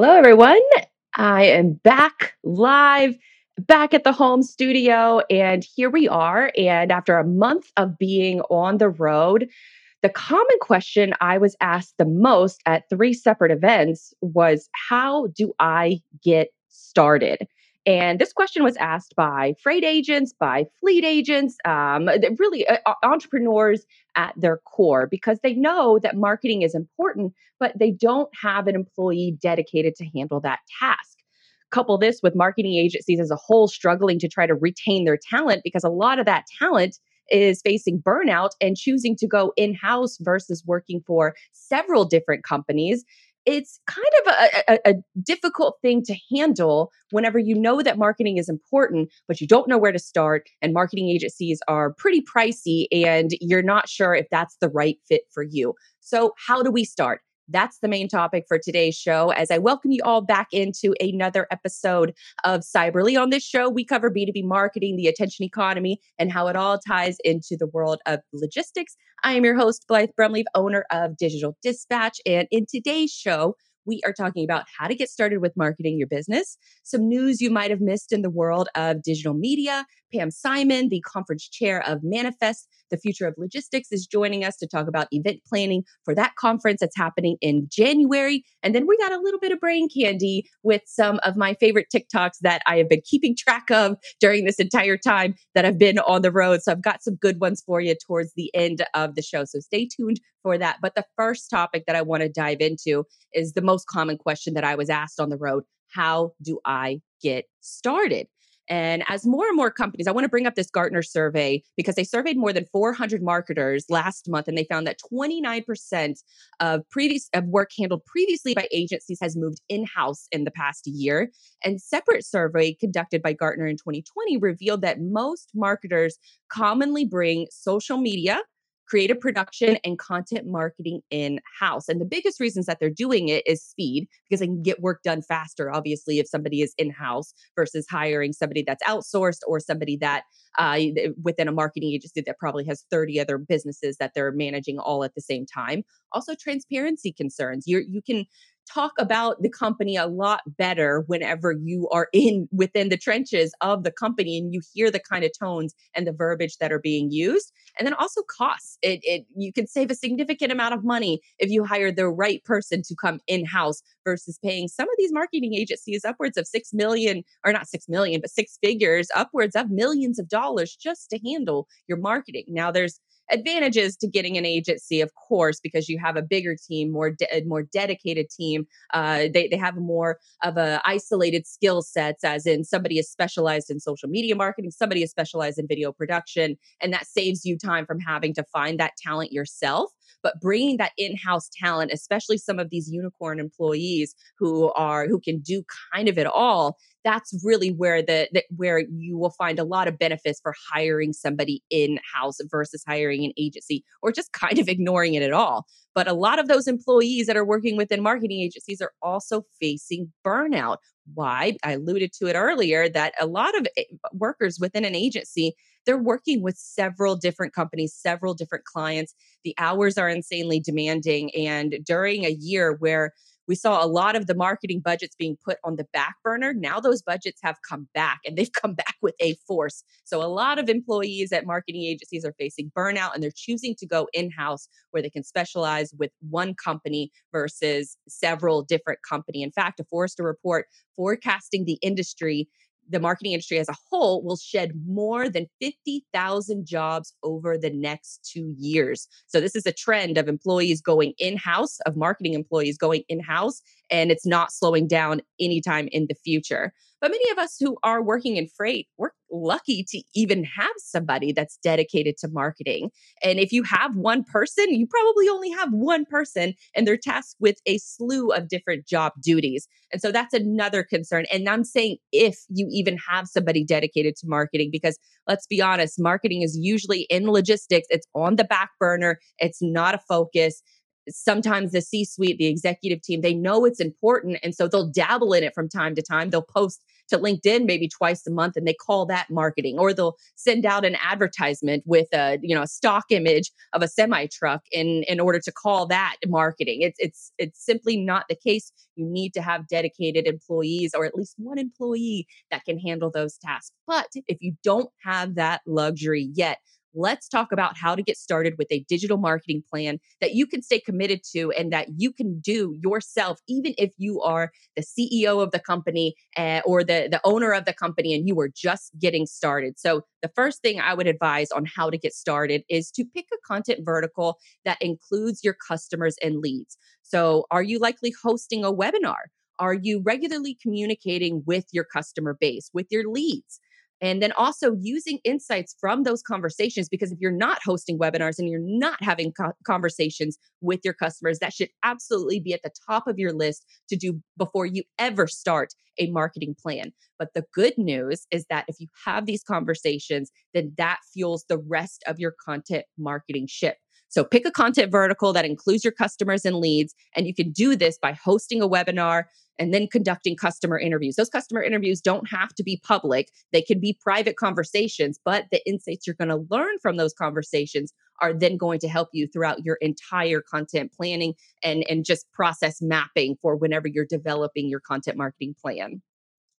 Hello, everyone. I am back live, back at the home studio, and here we are. And after a month of being on the road, the common question I was asked the most at three separate events was How do I get started? And this question was asked by freight agents, by fleet agents, um, really uh, entrepreneurs at their core, because they know that marketing is important, but they don't have an employee dedicated to handle that task. Couple this with marketing agencies as a whole struggling to try to retain their talent because a lot of that talent is facing burnout and choosing to go in house versus working for several different companies it's kind of a, a, a, difficult thing to handle whenever you know that marketing is important, but you don't know where to start. And marketing agencies are pretty pricey, and you're not sure if that's the right fit for you. So, how do we start? That's the main topic for today's show. As I welcome you all back into another episode of Cyberly. On this show, we cover B2B marketing, the attention economy, and how it all ties into the world of logistics. I am your host, Blythe Brumleve, owner of Digital Dispatch. And in today's show, we are talking about how to get started with marketing your business, some news you might have missed in the world of digital media. Pam Simon, the conference chair of Manifest, the future of logistics, is joining us to talk about event planning for that conference that's happening in January. And then we got a little bit of brain candy with some of my favorite TikToks that I have been keeping track of during this entire time that I've been on the road. So I've got some good ones for you towards the end of the show. So stay tuned for that. But the first topic that I want to dive into is the most common question that I was asked on the road How do I get started? And as more and more companies, I want to bring up this Gartner survey because they surveyed more than 400 marketers last month, and they found that 29% of previous of work handled previously by agencies has moved in-house in the past year. And separate survey conducted by Gartner in 2020 revealed that most marketers commonly bring social media creative production and content marketing in house. And the biggest reasons that they're doing it is speed because they can get work done faster, obviously, if somebody is in house versus hiring somebody that's outsourced or somebody that uh, within a marketing agency that probably has 30 other businesses that they're managing all at the same time. Also, transparency concerns. You you can talk about the company a lot better whenever you are in within the trenches of the company and you hear the kind of tones and the verbiage that are being used. And then also costs. It, it you can save a significant amount of money if you hire the right person to come in house versus paying some of these marketing agencies upwards of 6 million or not 6 million but six figures upwards of millions of dollars just to handle your marketing. Now there's advantages to getting an agency, of course, because you have a bigger team, more de- more dedicated team. Uh, they they have more of a isolated skill sets, as in somebody is specialized in social media marketing, somebody is specialized in video production, and that saves you time from having to find that talent yourself but bringing that in-house talent especially some of these unicorn employees who are who can do kind of it all that's really where the, the, where you will find a lot of benefits for hiring somebody in house versus hiring an agency or just kind of ignoring it at all. But a lot of those employees that are working within marketing agencies are also facing burnout. Why? I alluded to it earlier that a lot of eh, workers within an agency they're working with several different companies several different clients. The hours are insanely demanding and during a year where we saw a lot of the marketing budgets being put on the back burner. Now those budgets have come back and they've come back with a force. So a lot of employees at marketing agencies are facing burnout and they're choosing to go in house where they can specialize with one company versus several different company. In fact, a Forrester report forecasting the industry the marketing industry as a whole will shed more than 50,000 jobs over the next two years. So, this is a trend of employees going in house, of marketing employees going in house, and it's not slowing down anytime in the future. But many of us who are working in freight, we're lucky to even have somebody that's dedicated to marketing. And if you have one person, you probably only have one person and they're tasked with a slew of different job duties. And so that's another concern. And I'm saying if you even have somebody dedicated to marketing, because let's be honest, marketing is usually in logistics, it's on the back burner, it's not a focus sometimes the C suite, the executive team, they know it's important. And so they'll dabble in it from time to time. They'll post to LinkedIn maybe twice a month and they call that marketing or they'll send out an advertisement with a you know a stock image of a semi truck in in order to call that marketing it's it's it's simply not the case you need to have dedicated employees or at least one employee that can handle those tasks but if you don't have that luxury yet let's talk about how to get started with a digital marketing plan that you can stay committed to and that you can do yourself, even if you are the CEO of the company uh, or the, the owner of the company and you are just getting started. So, the first thing I would advise on how to get started is to pick a content vertical that includes your customers and leads. So, are you likely hosting a webinar? Are you regularly communicating with your customer base, with your leads? And then also using insights from those conversations, because if you're not hosting webinars and you're not having co- conversations with your customers, that should absolutely be at the top of your list to do before you ever start a marketing plan. But the good news is that if you have these conversations, then that fuels the rest of your content marketing ship. So pick a content vertical that includes your customers and leads. And you can do this by hosting a webinar and then conducting customer interviews. Those customer interviews don't have to be public, they can be private conversations, but the insights you're going to learn from those conversations are then going to help you throughout your entire content planning and, and just process mapping for whenever you're developing your content marketing plan.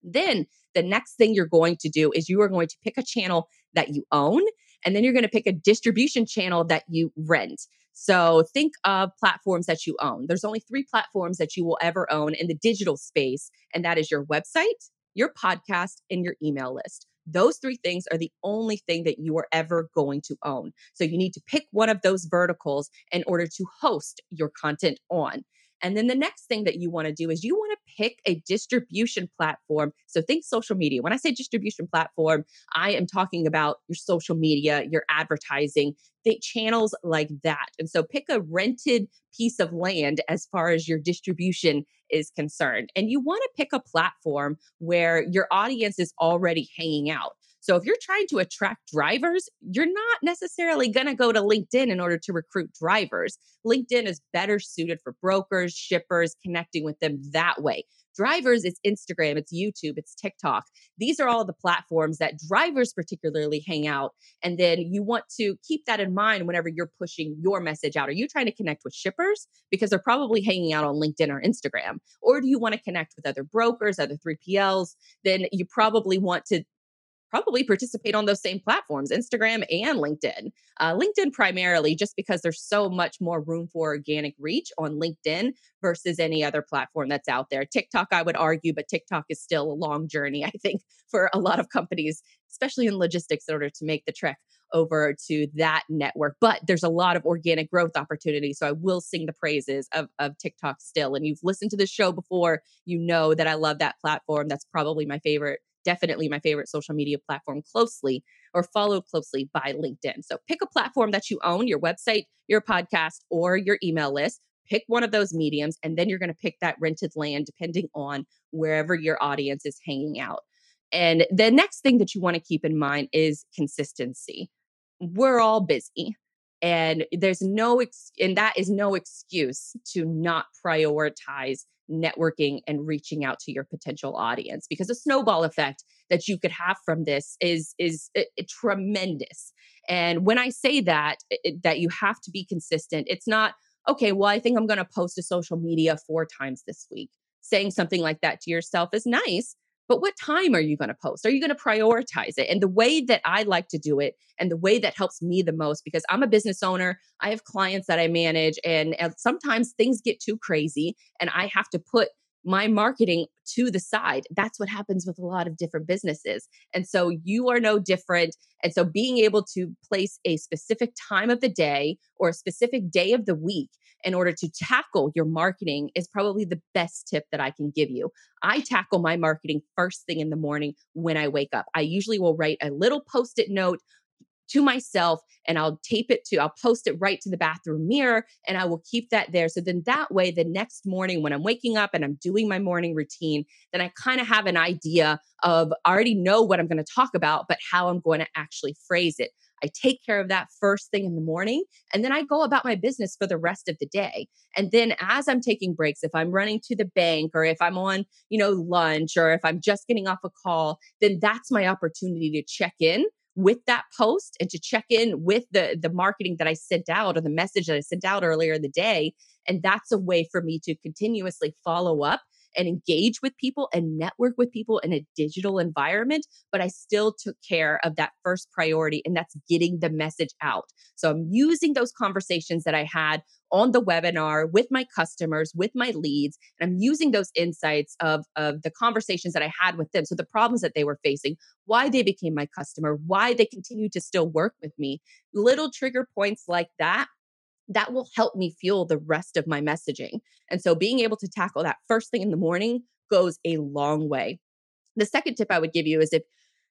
Then the next thing you're going to do is you are going to pick a channel that you own, and then you're going to pick a distribution channel that you rent. So think of platforms that you own. There's only three platforms that you will ever own in the digital space, and that is your website, your podcast, and your email list. Those three things are the only thing that you are ever going to own. So you need to pick one of those verticals in order to host your content on. And then the next thing that you want to do is you want to pick a distribution platform. So think social media. When I say distribution platform, I am talking about your social media, your advertising, the channels like that. And so pick a rented piece of land as far as your distribution is concerned. And you want to pick a platform where your audience is already hanging out. So if you're trying to attract drivers, you're not necessarily going to go to LinkedIn in order to recruit drivers. LinkedIn is better suited for brokers, shippers, connecting with them that way. Drivers, it's Instagram, it's YouTube, it's TikTok. These are all the platforms that drivers particularly hang out. And then you want to keep that in mind whenever you're pushing your message out. Are you trying to connect with shippers? Because they're probably hanging out on LinkedIn or Instagram. Or do you want to connect with other brokers, other 3PLs? Then you probably want to probably participate on those same platforms, Instagram and LinkedIn. Uh, LinkedIn primarily, just because there's so much more room for organic reach on LinkedIn versus any other platform that's out there. TikTok, I would argue, but TikTok is still a long journey, I think, for a lot of companies, especially in logistics, in order to make the trek over to that network. But there's a lot of organic growth opportunity. So I will sing the praises of, of TikTok still. And you've listened to the show before, you know that I love that platform. That's probably my favorite definitely my favorite social media platform closely or followed closely by LinkedIn. So pick a platform that you own, your website, your podcast, or your email list. Pick one of those mediums, and then you're going to pick that rented land depending on wherever your audience is hanging out. And the next thing that you want to keep in mind is consistency. We're all busy and there's no ex- and that is no excuse to not prioritize networking and reaching out to your potential audience because the snowball effect that you could have from this is is it, it tremendous. And when i say that it, that you have to be consistent it's not okay well i think i'm going to post to social media four times this week. Saying something like that to yourself is nice but what time are you going to post? Are you going to prioritize it? And the way that I like to do it and the way that helps me the most, because I'm a business owner, I have clients that I manage, and, and sometimes things get too crazy and I have to put my marketing to the side. That's what happens with a lot of different businesses. And so you are no different. And so being able to place a specific time of the day or a specific day of the week in order to tackle your marketing is probably the best tip that I can give you. I tackle my marketing first thing in the morning when I wake up. I usually will write a little post it note to myself and I'll tape it to, I'll post it right to the bathroom mirror and I will keep that there. So then that way, the next morning when I'm waking up and I'm doing my morning routine, then I kind of have an idea of, I already know what I'm going to talk about, but how I'm going to actually phrase it. I take care of that first thing in the morning and then I go about my business for the rest of the day. And then as I'm taking breaks, if I'm running to the bank or if I'm on, you know, lunch or if I'm just getting off a call, then that's my opportunity to check in with that post and to check in with the the marketing that I sent out or the message that I sent out earlier in the day and that's a way for me to continuously follow up and engage with people and network with people in a digital environment, but I still took care of that first priority, and that's getting the message out. So I'm using those conversations that I had on the webinar with my customers, with my leads, and I'm using those insights of, of the conversations that I had with them. So the problems that they were facing, why they became my customer, why they continue to still work with me, little trigger points like that that will help me fuel the rest of my messaging. And so being able to tackle that first thing in the morning goes a long way. The second tip I would give you is if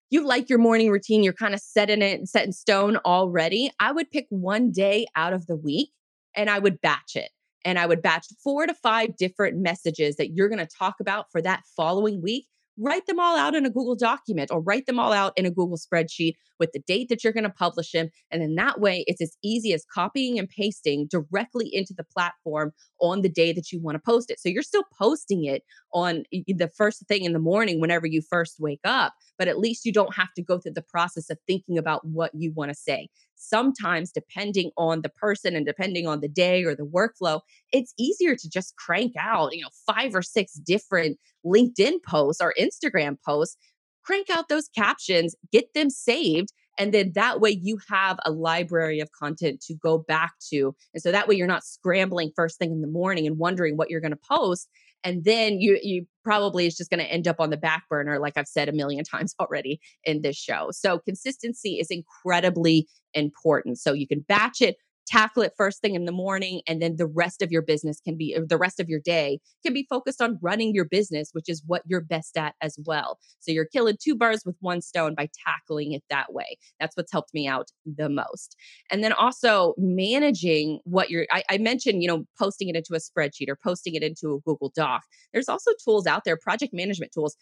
you like your morning routine, you're kind of set in it, set in stone already, I would pick one day out of the week and I would batch it. And I would batch four to five different messages that you're going to talk about for that following week write them all out in a Google document or write them all out in a Google spreadsheet with the date that you're going to publish them. And then that way, it's as easy as copying and pasting directly into the platform on the day that you want to post it. So you're still posting it on the first thing in the morning whenever you first wake up, but at least you don't have to go through the process of thinking about what you want to say. Sometimes, depending on the person and depending on the day or the workflow, it's easier to just crank out, you know, five or six different LinkedIn posts or Instagram posts, crank out those captions, get them saved. And then that way you have a library of content to go back to. And so that way you're not scrambling first thing in the morning and wondering what you're going to post. And then you you probably is just going to end up on the back burner, like I've said a million times already in this show. So consistency is incredibly important. So you can batch it, tackle it first thing in the morning and then the rest of your business can be the rest of your day can be focused on running your business which is what you're best at as well. So you're killing two birds with one stone by tackling it that way. That's what's helped me out the most. And then also managing what you're I, I mentioned you know posting it into a spreadsheet or posting it into a google doc. There's also tools out there project management tools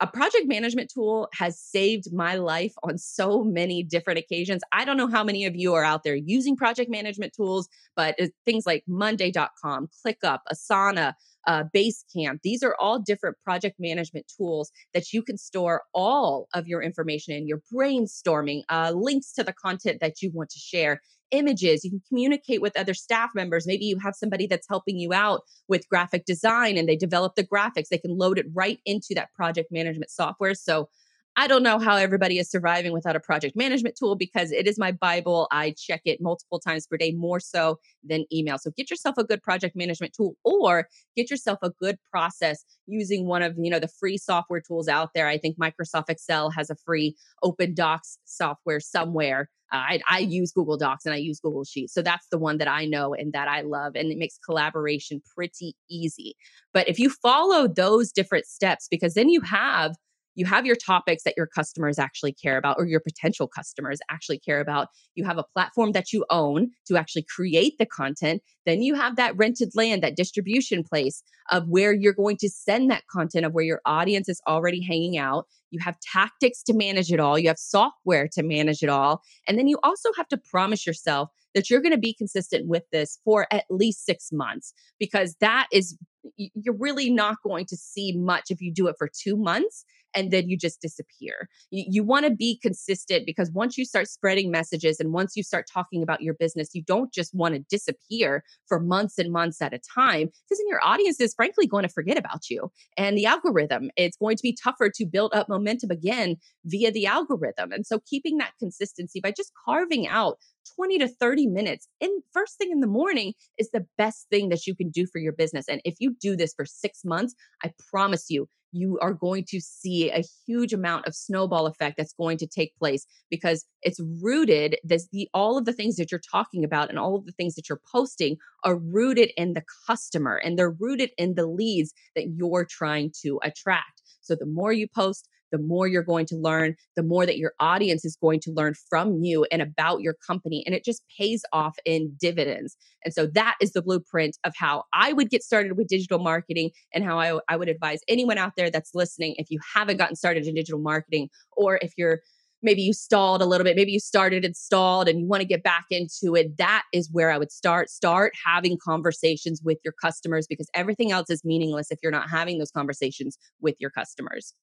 a project management tool has saved my life on so many different occasions. I don't know how many of you are out there using project management tools, but things like Monday.com, ClickUp, Asana, uh, Basecamp, these are all different project management tools that you can store all of your information in, your brainstorming, uh, links to the content that you want to share, images. You can communicate with other staff members. Maybe you have somebody that's helping you out with graphic design and they develop the graphics. They can load it right into that project management software. So I don't know how everybody is surviving without a project management tool because it is my Bible. I check it multiple times per day, more so than email. So get yourself a good project management tool or get yourself a good process using one of, you know, the free software tools out there. I think Microsoft Excel has a free open docs software somewhere. Uh, I, I use Google Docs and I use Google Sheets. So that's the one that I know and that I love. And it makes collaboration pretty easy. But if you follow those different steps, because then you have you have your topics that your customers actually care about or your potential customers actually care about. You have a platform that you own to actually create the content. Then you have that rented land, that distribution place of where you're going to send that content, of where your audience is already hanging out. You have tactics to manage it all. You have software to manage it all. And then you also have to promise yourself that you're going to be consistent with this for at least six months because that is you're really not going to see much if you do it for two months and then you just disappear. You, you want to be consistent because once you start spreading messages and once you start talking about your business, you don't just want to disappear for months and months at a time because then your audience is frankly going to forget about you. And the algorithm, it's going to be tougher to build up momentum again via the algorithm. And so keeping that consistency by just carving out 20 to 30 minutes in first thing in the morning is the best thing that you can do for your business. And if you do this for six months, I promise you, you are going to see a huge amount of snowball effect that's going to take place because it's rooted this the all of the things that you're talking about and all of the things that you're posting are rooted in the customer and they're rooted in the leads that you're trying to attract so the more you post the more you're going to learn, the more that your audience is going to learn from you and about your company. And it just pays off in dividends. And so that is the blueprint of how I would get started with digital marketing and how I, I would advise anyone out there that's listening if you haven't gotten started in digital marketing or if you're maybe you stalled a little bit, maybe you started and stalled and you want to get back into it, that is where I would start. Start having conversations with your customers because everything else is meaningless if you're not having those conversations with your customers.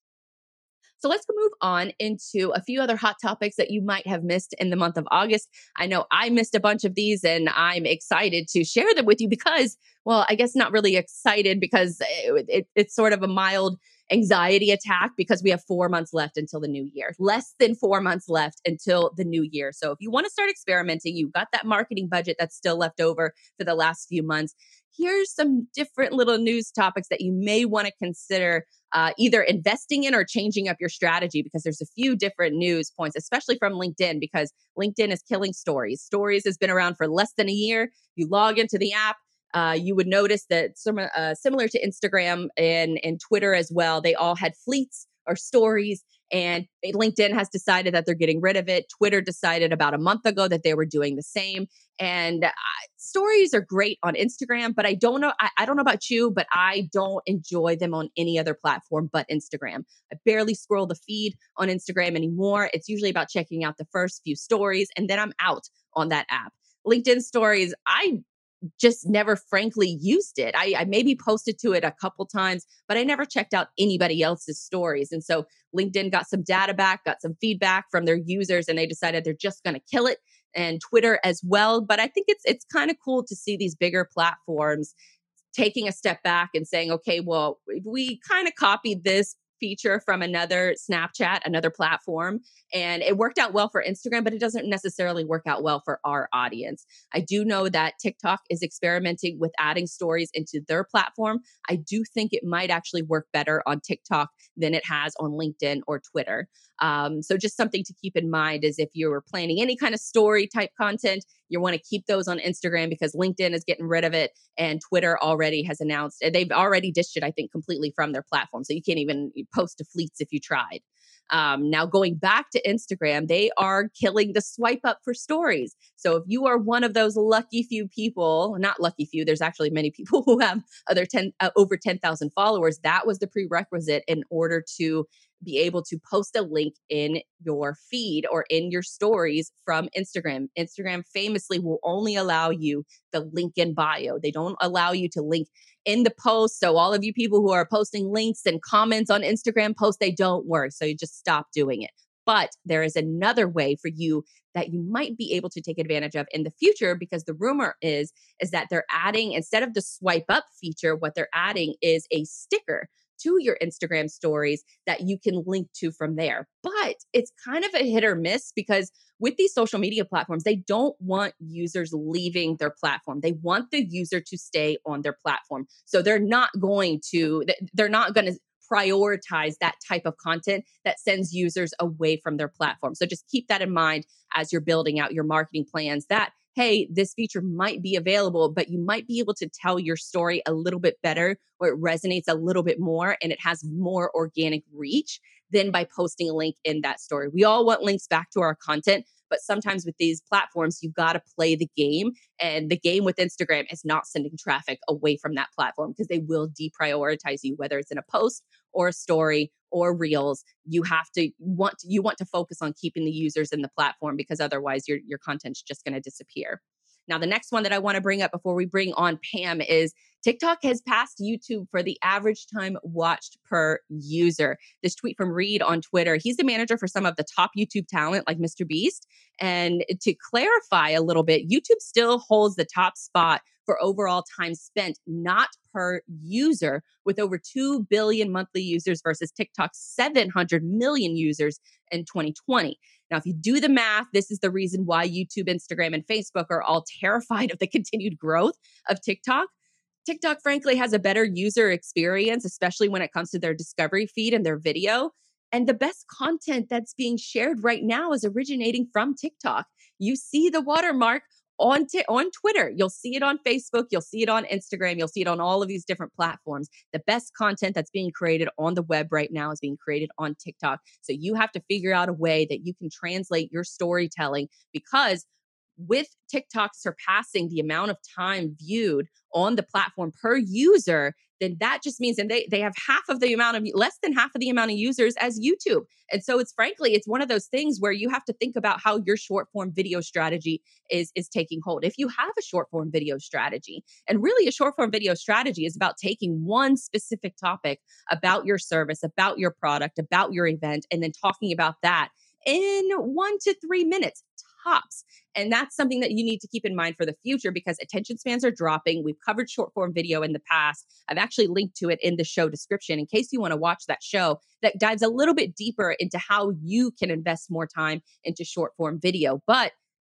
So let's move on into a few other hot topics that you might have missed in the month of August. I know I missed a bunch of these and I'm excited to share them with you because, well, I guess not really excited because eh, it, it, it's sort of a mild anxiety attack because we have four months left until the new year, less than four months left until the new year. So if you want to start experimenting, you've got that marketing budget that's still left over for the last few months. Here's some different little news topics that you may want to consider uh, either investing in or changing up your strategy because there's a few different news points, especially from LinkedIn, because LinkedIn is killing stories. Stories has been around for less than a year. You log into the app, uh, you would notice that some, uh, similar to Instagram and, and Twitter as well, they all had fleets or stories. And LinkedIn has decided that they're getting rid of it. Twitter decided about a month ago that they were doing the same. And uh, stories are great on Instagram, but I don't know. I, I don't know about you, but I don't enjoy them on any other platform but Instagram. I barely scroll the feed on Instagram anymore. It's usually about checking out the first few stories, and then I'm out on that app. LinkedIn stories, I just never frankly used it. I, I, maybe posted to it a couple times, but I never checked out anybody else's stories. And so LinkedIn got some data back, got some feedback from their users, and they decided they're just going to kill it. And Twitter as well. But I think it's it's kind of cool to see these bigger platforms taking a step back and saying, okay, well, we kind of copied this feature from another Snapchat, another platform. And it worked out well for Instagram, but it doesn't necessarily work out well for our audience. I do know that TikTok is experimenting with adding stories into their platform. I do think it might actually work better on TikTok than it has on LinkedIn or Twitter. Um, so just something to keep in mind is if you're planning any kind of story type content, you want to keep those on Instagram because LinkedIn is getting rid of it and Twitter already has announced they've already dished it, I think, completely from their platform. So you can't even post to fleets if you tried. Um, now, going back to Instagram, they are killing the swipe up for stories. So, if you are one of those lucky few people, not lucky few, there's actually many people who have other 10 uh, over 10,000 followers. That was the prerequisite in order to be able to post a link in your feed or in your stories from Instagram. Instagram famously will only allow you the link in bio. They don't allow you to link in the post. So all of you people who are posting links and comments on Instagram posts, they don't work. So you just stop doing it. But there is another way for you that you might be able to take advantage of in the future because the rumor is is that they're adding instead of the swipe up feature what they're adding is a sticker to your Instagram stories that you can link to from there. But it's kind of a hit or miss because with these social media platforms, they don't want users leaving their platform. They want the user to stay on their platform. So they're not going to, they're not going to prioritize that type of content that sends users away from their platform. So just keep that in mind as you're building out your marketing plans that hey, this feature might be available, but you might be able to tell your story a little bit better or it resonates a little bit more and it has more organic reach than by posting a link in that story. We all want links back to our content, but sometimes with these platforms, you've got to play the game. And the game with Instagram is not sending traffic away from that platform because they will deprioritize you, whether it's in a post or a story or reels you have to want to, you want to focus on keeping the users in the platform because otherwise your your content's just going to disappear now the next one that i want to bring up before we bring on pam is tiktok has passed youtube for the average time watched per user this tweet from reed on twitter he's the manager for some of the top youtube talent like mr beast and to clarify a little bit youtube still holds the top spot for overall time spent, not per user, with over 2 billion monthly users versus TikTok's 700 million users in 2020. Now, if you do the math, this is the reason why YouTube, Instagram, and Facebook are all terrified of the continued growth of TikTok. TikTok, frankly, has a better user experience, especially when it comes to their discovery feed and their video. And the best content that's being shared right now is originating from TikTok. You see the watermark on t- on Twitter. You'll see it on Facebook. You'll see it on Instagram. You'll see it on all of these different platforms. The best content that's being created on the web right now is being created on TikTok. So you have to figure out a way that you can translate your storytelling because with TikTok surpassing the amount of time viewed on the platform per user, then that just means and they they have half of the amount of less than half of the amount of users as YouTube. And so it's frankly it's one of those things where you have to think about how your short form video strategy is is taking hold. If you have a short form video strategy, and really a short form video strategy is about taking one specific topic about your service, about your product, about your event and then talking about that in 1 to 3 minutes tops. And that's something that you need to keep in mind for the future because attention spans are dropping. We've covered short form video in the past. I've actually linked to it in the show description in case you want to watch that show that dives a little bit deeper into how you can invest more time into short form video. But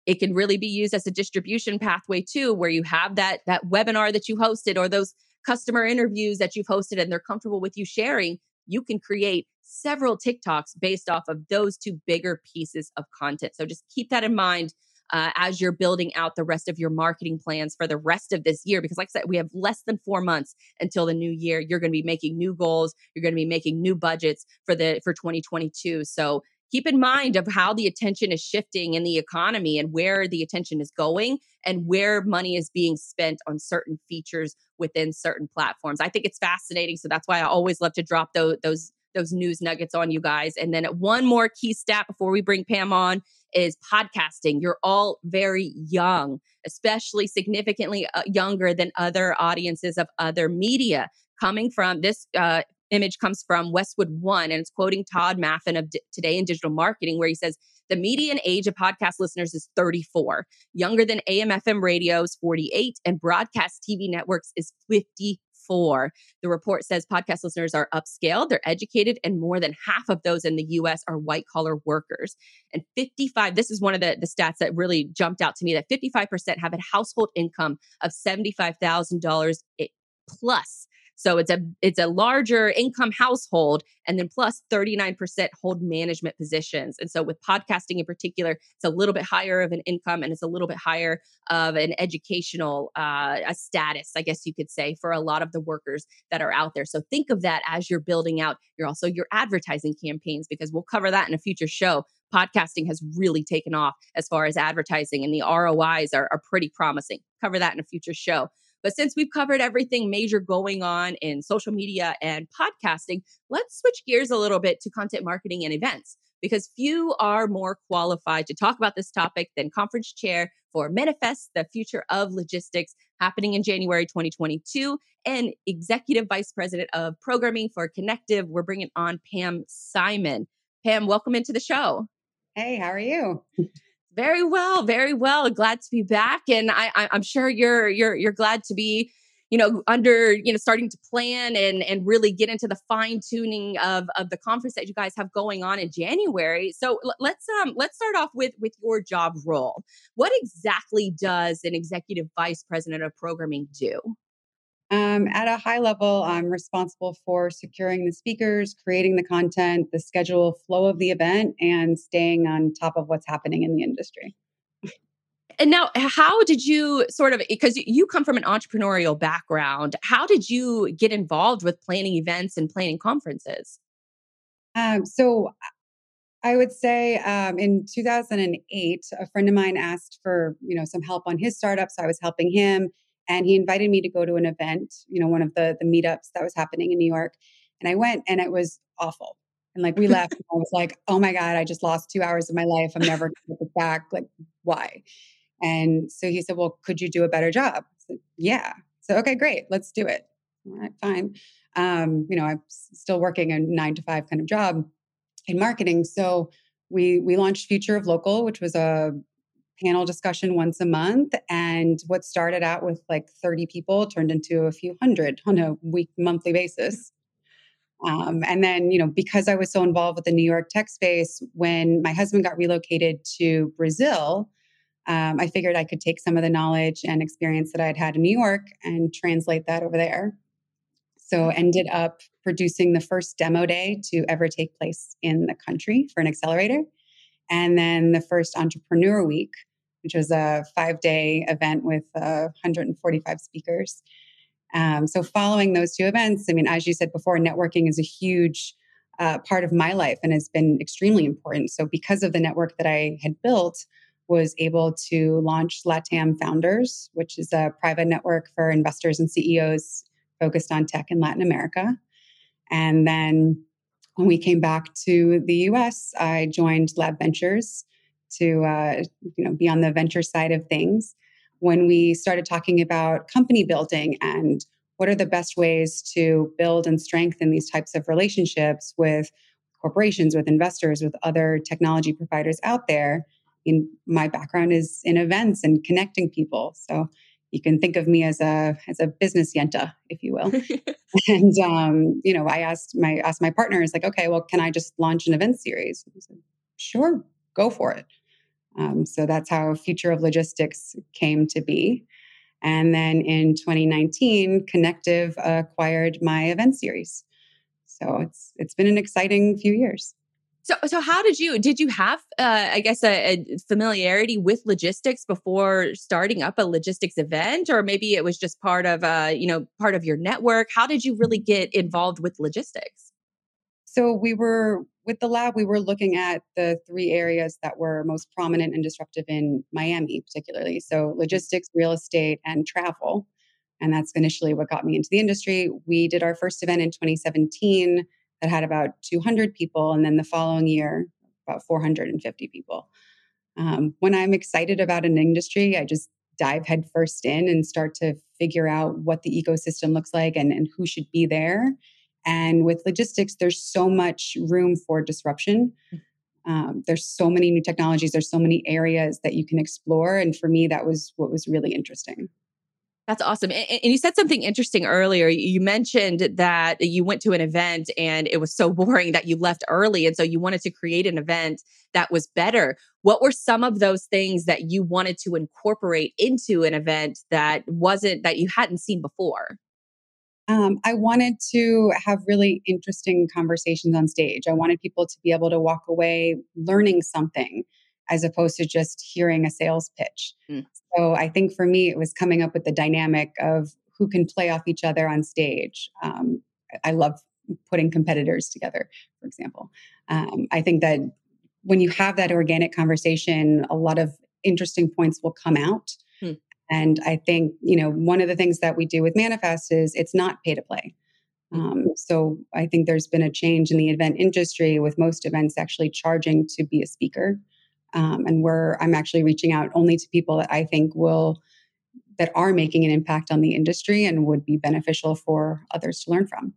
it can really be used as a distribution pathway too, where you have that that webinar that you hosted or those customer interviews that you've hosted and they're comfortable with you sharing. You can create several TikToks based off of those two bigger pieces of content. So just keep that in mind uh, as you're building out the rest of your marketing plans for the rest of this year. Because, like I said, we have less than four months until the new year. You're going to be making new goals. You're going to be making new budgets for the for 2022. So keep in mind of how the attention is shifting in the economy and where the attention is going and where money is being spent on certain features within certain platforms. I think it's fascinating. So that's why I always love to drop those those those news nuggets on you guys. And then one more key stat before we bring Pam on is podcasting. You're all very young, especially significantly uh, younger than other audiences of other media. Coming from this uh, image comes from Westwood One, and it's quoting Tod Maffin of D- Today in Digital Marketing, where he says, the median age of podcast listeners is 34, younger than AM FM radios 48, and broadcast TV networks is 50 four. The report says podcast listeners are upscale, they're educated, and more than half of those in the US are white collar workers. And 55, this is one of the, the stats that really jumped out to me that 55% have a household income of $75,000 eh, plus so it's a it's a larger income household and then plus 39% hold management positions. And so with podcasting in particular, it's a little bit higher of an income and it's a little bit higher of an educational uh, a status, I guess you could say, for a lot of the workers that are out there. So think of that as you're building out your also your advertising campaigns because we'll cover that in a future show podcasting has really taken off as far as advertising and the ROIs are, are pretty promising. Cover that in a future show. But since we've covered everything major going on in social media and podcasting, let's switch gears a little bit to content marketing and events because few are more qualified to talk about this topic than conference chair for Manifest, the future of logistics, happening in January 2022, and executive vice president of programming for Connective. We're bringing on Pam Simon. Pam, welcome into the show. Hey, how are you? Very well, very well. Glad to be back, and I, I, I'm sure you're you're you're glad to be you know under you know starting to plan and and really get into the fine tuning of of the conference that you guys have going on in January. So l- let's um let's start off with with your job role. What exactly does an executive vice president of programming do? Um, at a high level, I'm responsible for securing the speakers, creating the content, the schedule flow of the event, and staying on top of what's happening in the industry. And now, how did you sort of, because you come from an entrepreneurial background, how did you get involved with planning events and planning conferences? Um, so, I would say um, in 2008, a friend of mine asked for you know some help on his startup, so I was helping him and he invited me to go to an event, you know, one of the the meetups that was happening in New York. And I went and it was awful. And like we left, and I was like, oh my God, I just lost two hours of my life. I'm never gonna get back. Like, why? And so he said, Well, could you do a better job? Said, yeah. So okay, great, let's do it. All right, fine. Um, you know, I'm still working a nine to five kind of job in marketing. So we we launched Future of Local, which was a panel discussion once a month. And what started out with like 30 people turned into a few hundred on a week, monthly basis. Um, and then, you know, because I was so involved with the New York tech space, when my husband got relocated to Brazil, um, I figured I could take some of the knowledge and experience that I had had in New York and translate that over there. So ended up producing the first demo day to ever take place in the country for an accelerator and then the first entrepreneur week which was a five day event with uh, 145 speakers. Um, so, following those two events, I mean, as you said before, networking is a huge uh, part of my life and has been extremely important. So, because of the network that I had built, was able to launch LATAM Founders, which is a private network for investors and CEOs focused on tech in Latin America. And then when we came back to the US, I joined Lab Ventures to uh, you know be on the venture side of things. When we started talking about company building and what are the best ways to build and strengthen these types of relationships with corporations, with investors, with other technology providers out there. In my background is in events and connecting people, so you can think of me as a as a business yenta, if you will. and um, you know, I asked my asked my partners like, okay, well, can I just launch an event series? Said, sure, go for it. Um, so that's how Future of Logistics came to be. And then in 2019, Connective acquired my event series. So it's it's been an exciting few years. So, so how did you did you have uh, I guess a, a, familiarity with logistics before starting up a logistics event, or maybe it was just part of uh, you know part of your network? How did you really get involved with logistics? So we were with the lab. We were looking at the three areas that were most prominent and disruptive in Miami, particularly. So logistics, real estate, and travel. And that's initially what got me into the industry. We did our first event in 2017 that had about 200 people, and then the following year, about 450 people. Um, when I'm excited about an industry, I just dive headfirst in and start to figure out what the ecosystem looks like and, and who should be there. And with logistics, there's so much room for disruption. Mm. Um, there's so many new technologies, there's so many areas that you can explore. And for me, that was what was really interesting. That's awesome. And, you said something interesting earlier. You mentioned that you went to an event and it was so boring that you left early. And so you wanted to create an event that was better. What were some of those things that you wanted to incorporate into an event that wasn't, that you hadn't seen before? Um, I wanted to have really interesting conversations on stage. I wanted people to be able to walk away learning something as opposed to just hearing a sales pitch. Mm. So I think for me, it was coming up with the dynamic of who can play off each other on stage. Um, I love putting competitors together, for example. Um, I think that when you have that organic conversation, a lot of interesting points will come out. And I think, you know, one of the things that we do with Manifest is it's not pay to play. Um, so I think there's been a change in the event industry with most events actually charging to be a speaker. Um, and we're I'm actually reaching out only to people that I think will that are making an impact on the industry and would be beneficial for others to learn from.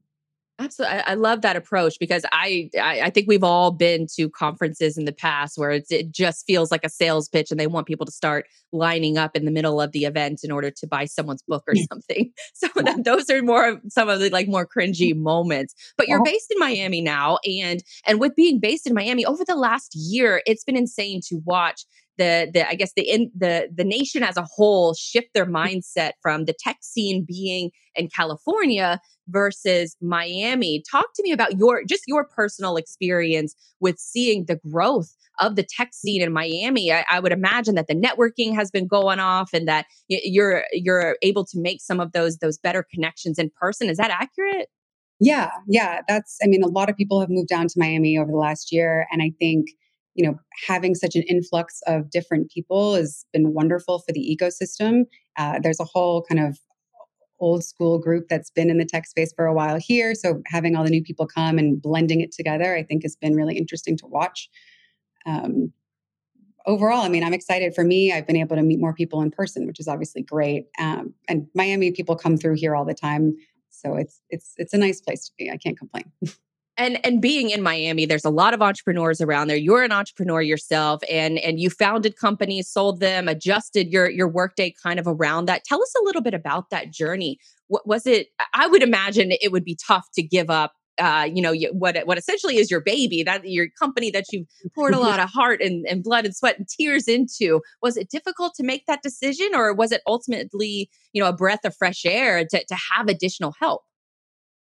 Absolutely, I, I, love that approach because I, I, I think we've all been to conferences in the past where it just feels like a sales pitch, and they want people to start lining up in the middle of the event in order to buy someone's book or something. So that, those are more of some of the like more cringy mm-hmm. moments. But you're uh-huh. based in Miami now, and and with being based in Miami over the last year, it's been insane to watch the the I guess the in the the nation as a whole shift their mm-hmm. mindset from the tech scene being in California versus Miami. Talk to me about your just your personal experience with seeing the growth of the tech scene in Miami. I, I would imagine that the networking has been going off and that you're you're able to make some of those those better connections in person. Is that accurate? Yeah, yeah, that's I mean a lot of people have moved down to Miami over the last year and I think you know, having such an influx of different people has been wonderful for the ecosystem. Uh, there's a whole kind of old school group that's been in the tech space for a while here. So having all the new people come and blending it together, I think has been really interesting to watch. Um, overall, I mean, I'm excited for me. I've been able to meet more people in person, which is obviously great. Um, and Miami people come through here all the time. So it's it's it's a nice place to be. I can't complain. and and being in Miami, there's a lot of entrepreneurs around there. You're an entrepreneur yourself, and and you founded companies, sold them, adjusted your your workday kind of around that. Tell us a little bit about that journey. What was it? I would imagine it would be tough to give up. Uh, you know what what essentially is your baby that your company that you poured a lot of heart and, and blood and sweat and tears into was it difficult to make that decision or was it ultimately you know a breath of fresh air to, to have additional help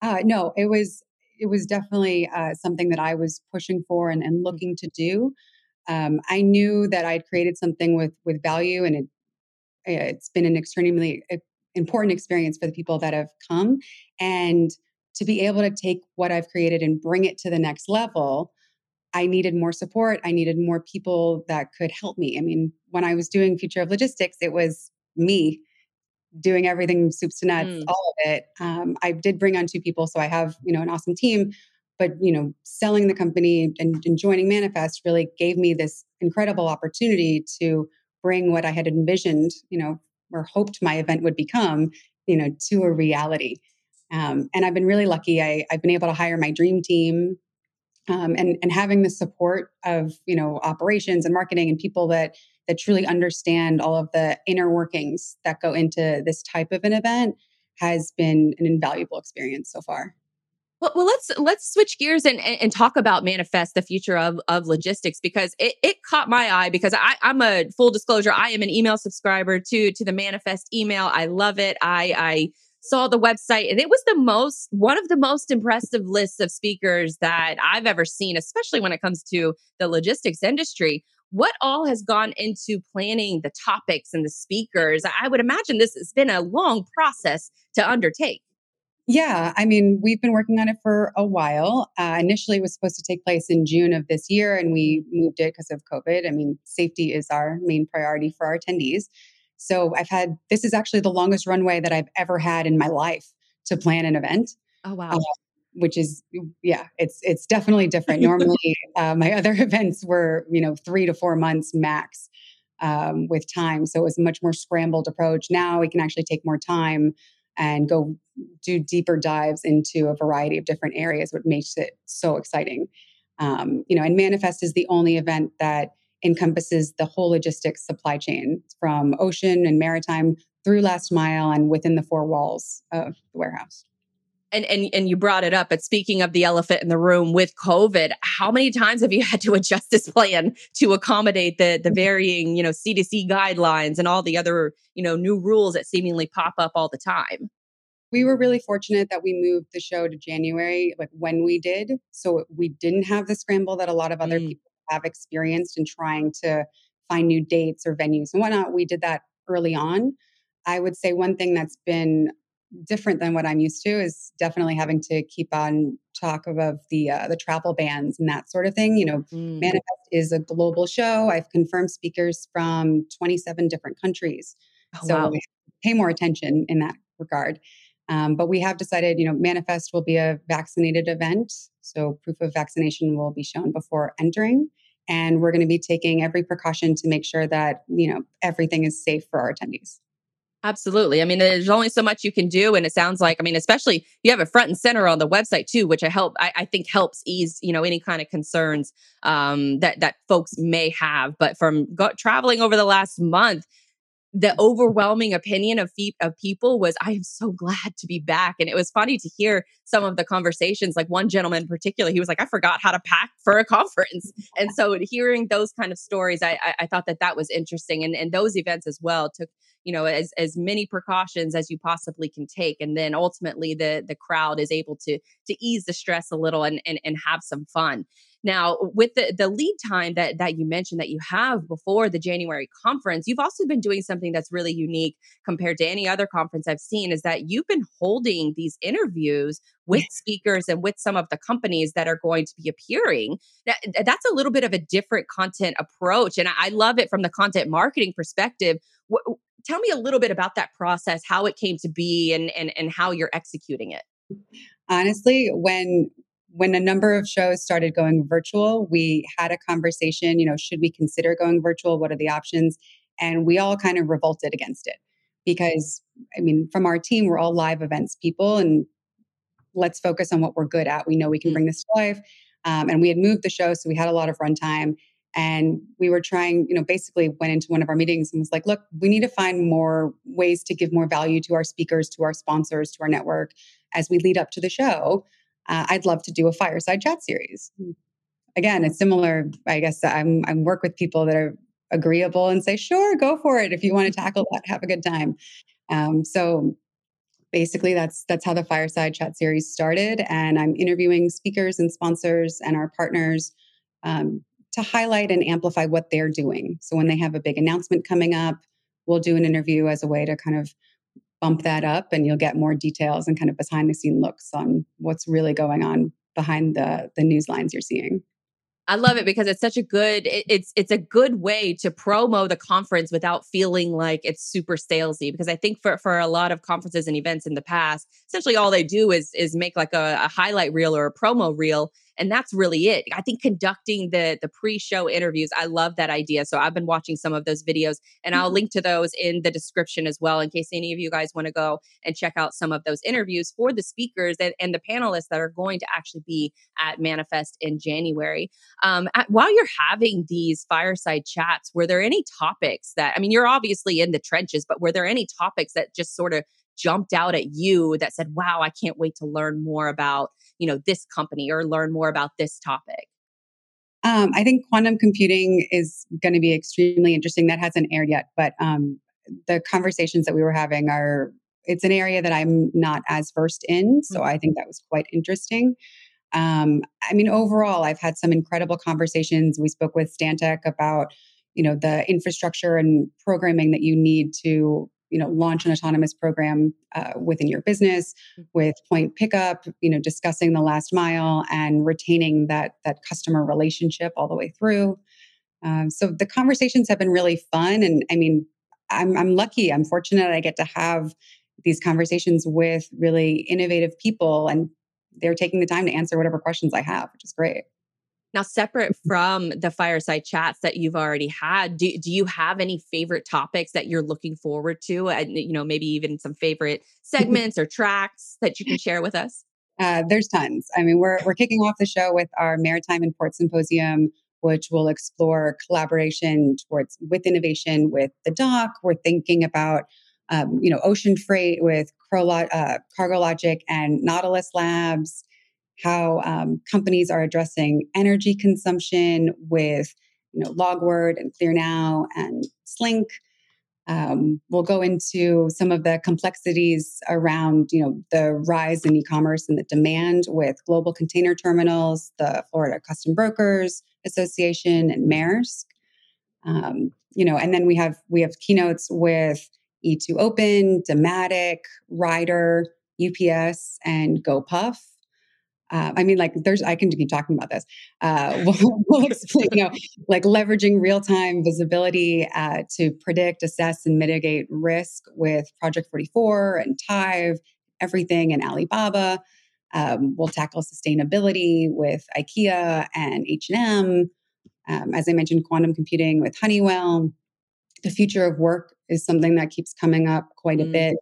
uh, no it was it was definitely uh, something that I was pushing for and, and mm. looking to do. Um, I knew that I'd created something with with value, and it, it's been an extremely important experience for the people that have come. And to be able to take what I've created and bring it to the next level, I needed more support. I needed more people that could help me. I mean, when I was doing Future of Logistics, it was me doing everything soups to nuts, mm. all of it. Um, I did bring on two people, so I have you know an awesome team. But you know, selling the company and, and joining Manifest really gave me this incredible opportunity to bring what I had envisioned, you know, or hoped my event would become, you know, to a reality. Um, and I've been really lucky. I, I've been able to hire my dream team um, and and having the support of you know operations and marketing and people that that truly mm-hmm. understand all of the inner workings that go into this type of an event has been an invaluable experience so far. Well, well, let's let's switch gears and, and, and talk about manifest the future of of logistics because it, it caught my eye because I, I'm a full disclosure I am an email subscriber to to the manifest email I love it I I saw the website and it was the most one of the most impressive lists of speakers that I've ever seen, especially when it comes to the logistics industry. What all has gone into planning the topics and the speakers? I would imagine this has been a long process to undertake. Yeah, I mean, we've been working on it for a while. Uh, initially, it was supposed to take place in June of this year, and we moved it because of COVID. I mean, safety is our main priority for our attendees. So I've had this is actually the longest runway that I've ever had in my life to plan an event. Oh wow. Uh, which is yeah, it's it's definitely different. Normally, uh, my other events were you know three to four months max um, with time, so it was a much more scrambled approach. Now we can actually take more time and go do deeper dives into a variety of different areas, what makes it so exciting. Um, you know, and Manifest is the only event that encompasses the whole logistics supply chain from ocean and maritime through last mile and within the four walls of the warehouse. And, and and you brought it up, but speaking of the elephant in the room with COVID, how many times have you had to adjust this plan to accommodate the the varying, you know, CDC guidelines and all the other, you know, new rules that seemingly pop up all the time? We were really fortunate that we moved the show to January, like when we did. So we didn't have the scramble that a lot of other mm. people have experienced in trying to find new dates or venues and whatnot. We did that early on. I would say one thing that's been different than what I'm used to is definitely having to keep on talk of the uh, the travel bans and that sort of thing. You know, mm. Manifest is a global show. I've confirmed speakers from 27 different countries, oh, so wow. pay more attention in that regard. Um, but we have decided, you know, Manifest will be a vaccinated event. So proof of vaccination will be shown before entering. And we're going to be taking every precaution to make sure that, you know, everything is safe for our attendees. Absolutely. I mean, there's only so much you can do. And it sounds like, I mean, especially you have a front and center on the website too, which I help, I, I think helps ease, you know, any kind of concerns um, that, that folks may have. But from go- traveling over the last month, the overwhelming opinion of, fe- of people was i am so glad to be back. And it was funny to hear some of the conversations like one gentleman in particular he was like i forgot how to pack for a conference. And so hearing those kind of stories i i, I thought that that was interesting and and those events as well took you know as as many precautions as you possibly can take and then ultimately the the crowd is able to to ease the stress a little and and, and have some fun now, with the, the lead time that, that you mentioned that you have before the January conference, you've also been doing something that's really unique compared to any other conference I've seen is that you've been holding these interviews with speakers and with some of the companies that are going to be appearing. That, that's a little bit of a different content approach. And I love it from the content marketing perspective. tell me a little bit about that process, how it came to be, and, and, and how you're executing it. Honestly, when when a number of shows started going virtual, we had a conversation, you know, should we consider going virtual? What are the options? And we all kind of revolted against it because, I mean, from our team, we're all live events people and let's focus on what we're good at. We know we can mm. bring this to life. Um, and we had moved the show, so we had a lot of runtime. And we were trying, you know, basically went into one of our meetings and was like, look, we need to find more ways to give more value to our speakers, to our sponsors, to our network as we lead up to the show uh, I'd love to do a fireside chat series. Again, it's similar. I guess I'm I'm work with people that are agreeable and say, sure, go for it. If you want to tackle that, have a good time. Um, so basically that's that's how the fireside chat series started and i'm interviewing speakers and sponsors and our partners um, to highlight and amplify what they're doing. So when they have a big announcement coming up, we'll do an interview as a way to kind of bump that up and you'll get more details and kind of behind the scene looks on what's really going on behind the the news lines you're seeing. I love it because it's such a good it, it's it's a good way to promo the conference without feeling like it's super salesy because I think for for a lot of conferences and events in the past essentially all they do is is make like a, a highlight reel or a promo reel and that's really it i think conducting the the pre-show interviews i love that idea so i've been watching some of those videos and i'll mm-hmm. link to those in the description as well in case any of you guys want to go and check out some of those interviews for the speakers and, and the panelists that are going to actually be at manifest in january um, at, while you're having these fireside chats were there any topics that i mean you're obviously in the trenches but were there any topics that just sort of jumped out at you that said wow i can't wait to learn more about you know this company or learn more about this topic. Um, i think quantum computing is going to be extremely interesting. That hasn't aired yet but um, the conversations that we were having are it's an area that i'm not as versed in so mm-hmm. i think that was quite interesting. Um, i mean overall i've had some incredible conversations. We spoke with stantec about you know the infrastructure and programming that you need to you know launch an autonomous program uh, within your business mm. with point pickup you know discussing the last mile and retaining that that customer relationship all the way through um, so the conversations have been really fun and i mean I'm, I'm lucky i'm fortunate i get to have these conversations with really innovative people and they're taking the time to answer whatever questions i have which is great now, separate from the fireside chats that you've already had, do, do you have any favorite topics that you're looking forward to? And, you know, maybe even some favorite segments or tracks that you can share with us? Uh, there's tons. I mean, we're, we're kicking off the show with our Maritime and Port Symposium, which will explore collaboration towards with innovation with the dock. We're thinking about, um, you know, ocean freight with uh, Cargo Logic and Nautilus Labs how um, companies are addressing energy consumption with you know Logward and clearnow and Slink. um, we'll go into some of the complexities around you know the rise in e-commerce and the demand with global container terminals the florida custom brokers association and maersk um, you know and then we have we have keynotes with e2 open Dematic, Ryder ups and gopuff uh, I mean, like, there's, I can keep talking about this. Uh, we'll, we'll, explain, you know, like leveraging real time visibility uh, to predict, assess, and mitigate risk with Project 44 and Tive, everything in Alibaba. Um, we'll tackle sustainability with IKEA and H&M. Um, as I mentioned, quantum computing with Honeywell. The future of work is something that keeps coming up quite mm. a bit.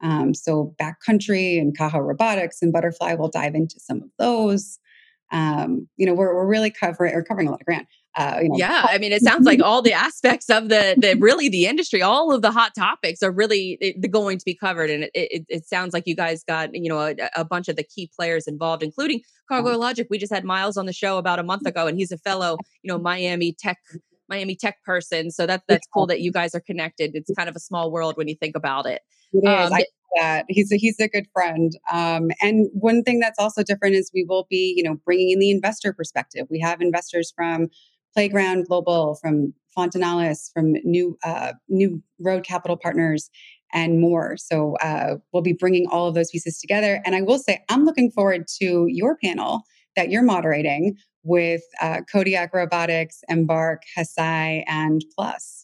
Um, so backcountry and Kaha Robotics and Butterfly, we'll dive into some of those. Um, you know, we're, we're really covering, we're covering a lot of ground. Uh, you know, yeah, I mean, it sounds like all the aspects of the, the really the industry, all of the hot topics are really eh, going to be covered, and it, it, it, sounds like you guys got you know a, a, bunch of the key players involved, including Cargo Logic. We just had Miles on the show about a month ago, and he's a fellow you know Miami Tech Miami Tech person, so that's that's cool that you guys are connected. It's kind of a small world when you think about it. It is. Um, I like that he's a, he's a good friend. Um, and one thing that's also different is we will be, you know, bringing in the investor perspective. We have investors from Playground Global, from Fontinalis, from New uh, New Road Capital Partners, and more. So uh, we'll be bringing all of those pieces together. And I will say, I'm looking forward to your panel that you're moderating with uh, Kodiak Robotics, Embark, Hesai, and Plus.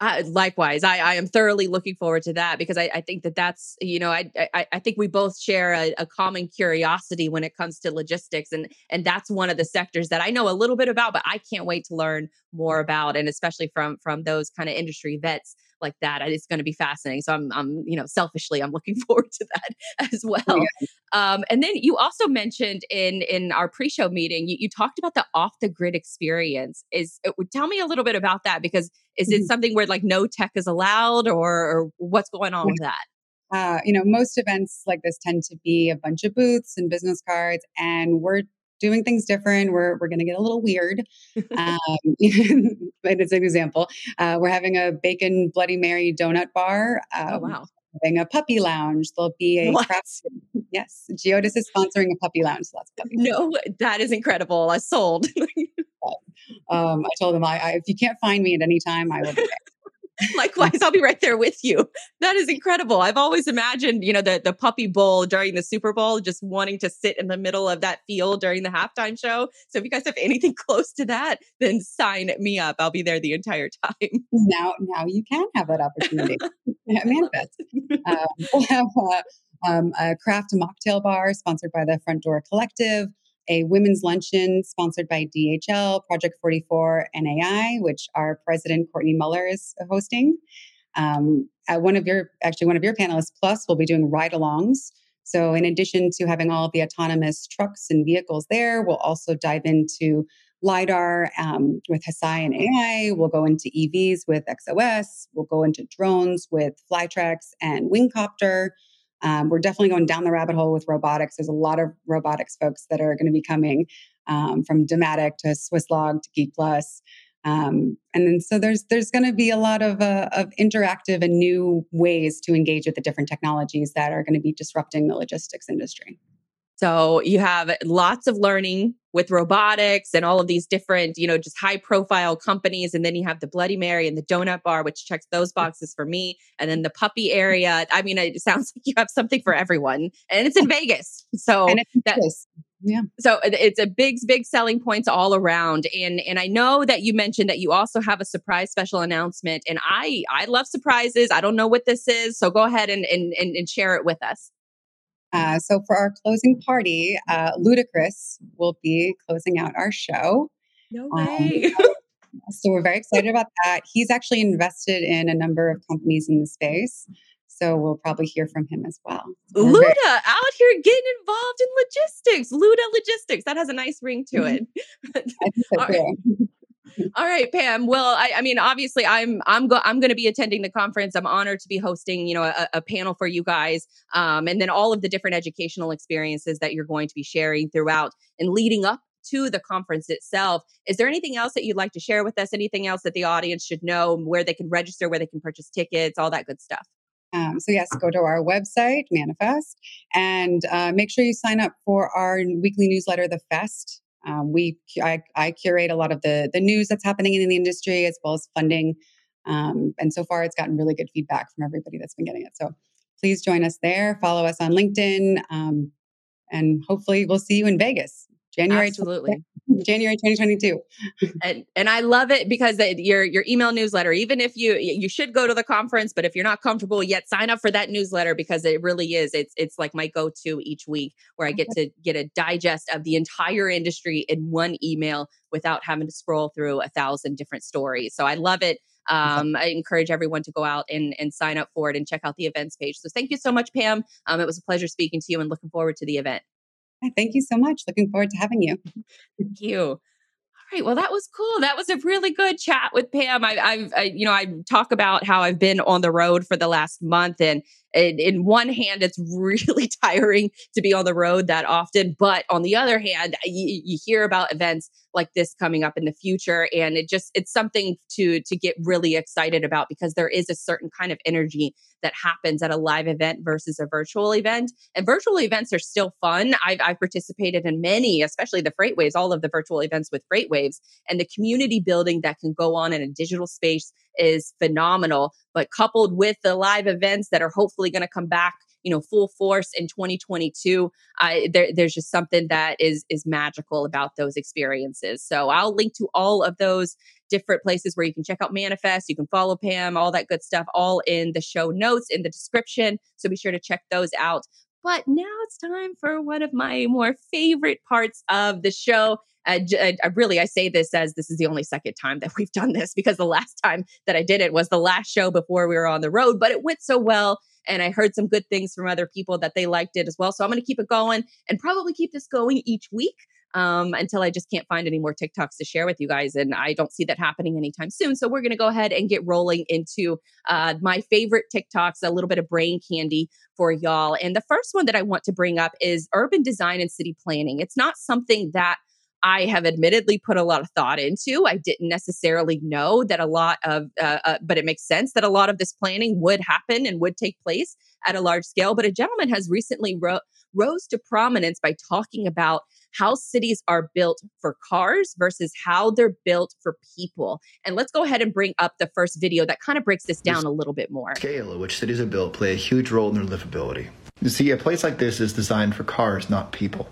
Uh, likewise, I, I am thoroughly looking forward to that because I, I think that that's you know I, I, I think we both share a, a, common curiosity when it comes to logistics and and that's one of the sectors that I know a little bit about, but I can't wait to learn more about and especially from from those kind of industry vets like that. It's going to be fascinating. So I'm, I'm, you know, selfishly, I'm looking forward to that as well. Yeah. Um, and then you also mentioned in in our pre-show meeting, you, you talked about the off the grid experience. Is it, tell me a little bit about that because is mm-hmm. it something where like no tech is allowed, or, or what's going on yeah. with that? Uh, you know, most events like this tend to be a bunch of booths and business cards, and we're doing things different. We're, we're going to get a little weird. Um, but it's an example. Uh, we're having a bacon Bloody Mary donut bar. Oh, um, oh, wow. Having a puppy lounge. There'll be a craft. Yes, Geodis is sponsoring a puppy lounge. So of puppies. No, that is incredible. I sold. um, I told them I, I, if you can't find me at any time, I will be there. Likewise, I'll be right there with you. That is incredible. I've always imagined, you know, the the puppy bowl during the Super Bowl, just wanting to sit in the middle of that field during the halftime show. So if you guys have anything close to that, then sign me up. I'll be there the entire time. Now, now you can have that opportunity. Manifest. Um, we'll have uh, um, a craft mocktail bar sponsored by the Front Door Collective a women's luncheon sponsored by DHL, Project 44, NAI, which our president Courtney Muller is hosting. Um, one of your, actually, one of your panelists, Plus, will be doing ride alongs. So, in addition to having all the autonomous trucks and vehicles there, we'll also dive into LiDAR um, with Hesai and AI. We'll go into EVs with XOS. We'll go into drones with Flytrex and Wingcopter. Um, we're definitely going down the rabbit hole with robotics. There's a lot of robotics folks that are going to be coming um, from Dematic to Swisslog to Geek Plus. Um, and then so there's there's going to be a lot of uh, of interactive and new ways to engage with the different technologies that are going to be disrupting the logistics industry. So you have lots of learning with robotics and all of these different, you know, just high profile companies. And then you have the Bloody Mary and the donut bar, which checks those boxes for me. And then the puppy area. I mean, it sounds like you have something for everyone. And it's in Vegas. So that, yeah. So it's a big, big selling points all around. And and I know that you mentioned that you also have a surprise special announcement. And I I love surprises. I don't know what this is. So go ahead and, and, and share it with us. Uh, so for our closing party, uh, Ludacris will be closing out our show. No um, way. Um, so we're very excited about that. He's actually invested in a number of companies in the space. So we'll probably hear from him as well. Luda very- out here getting involved in logistics. Luda Logistics. That has a nice ring to it. I think so. All right, Pam. Well, I, I mean, obviously, I'm I'm go- I'm going to be attending the conference. I'm honored to be hosting, you know, a, a panel for you guys, um, and then all of the different educational experiences that you're going to be sharing throughout and leading up to the conference itself. Is there anything else that you'd like to share with us? Anything else that the audience should know? Where they can register, where they can purchase tickets, all that good stuff. Um, so yes, go to our website, Manifest, and uh, make sure you sign up for our weekly newsletter, The Fest. Um, we I, I, curate a lot of the the news that's happening in the industry as well as funding, um, and so far it's gotten really good feedback from everybody that's been getting it. So please join us there. Follow us on LinkedIn, um, and hopefully we'll see you in Vegas. January absolutely January 2022. and and I love it because your your email newsletter even if you you should go to the conference but if you're not comfortable yet sign up for that newsletter because it really is it's it's like my go-to each week where I get to get a digest of the entire industry in one email without having to scroll through a thousand different stories. So I love it. Um, I encourage everyone to go out and, and sign up for it and check out the events page. So thank you so much, Pam. Um, it was a pleasure speaking to you and looking forward to the event. Thank you so much. Looking forward to having you. Thank you. All right. Well, that was cool. That was a really good chat with Pam. I, I've, I, you know, I talk about how I've been on the road for the last month, and in, in one hand, it's really tiring to be on the road that often. But on the other hand, you, you hear about events like this coming up in the future, and it just it's something to to get really excited about because there is a certain kind of energy that happens at a live event versus a virtual event. And virtual events are still fun. I've, I've participated in many, especially the FreightWaves, all of the virtual events with FreightWaves, and the community building that can go on in a digital space is phenomenal. But coupled with the live events that are hopefully going to come back you know full force in 2022 there, there's just something that is is magical about those experiences so i'll link to all of those different places where you can check out manifest you can follow pam all that good stuff all in the show notes in the description so be sure to check those out but now it's time for one of my more favorite parts of the show. Uh, I, uh, I, really, I say this as this is the only second time that we've done this because the last time that I did it was the last show before we were on the road, but it went so well. And I heard some good things from other people that they liked it as well. So I'm going to keep it going and probably keep this going each week um, until I just can't find any more TikToks to share with you guys. And I don't see that happening anytime soon. So we're going to go ahead and get rolling into uh, my favorite TikToks, a little bit of brain candy for y'all. And the first one that I want to bring up is urban design and city planning. It's not something that I have admittedly put a lot of thought into. I didn't necessarily know that a lot of, uh, uh, but it makes sense that a lot of this planning would happen and would take place at a large scale. But a gentleman has recently ro- rose to prominence by talking about how cities are built for cars versus how they're built for people. And let's go ahead and bring up the first video that kind of breaks this down a little bit more. Scale at which cities are built play a huge role in their livability. You see, a place like this is designed for cars, not people.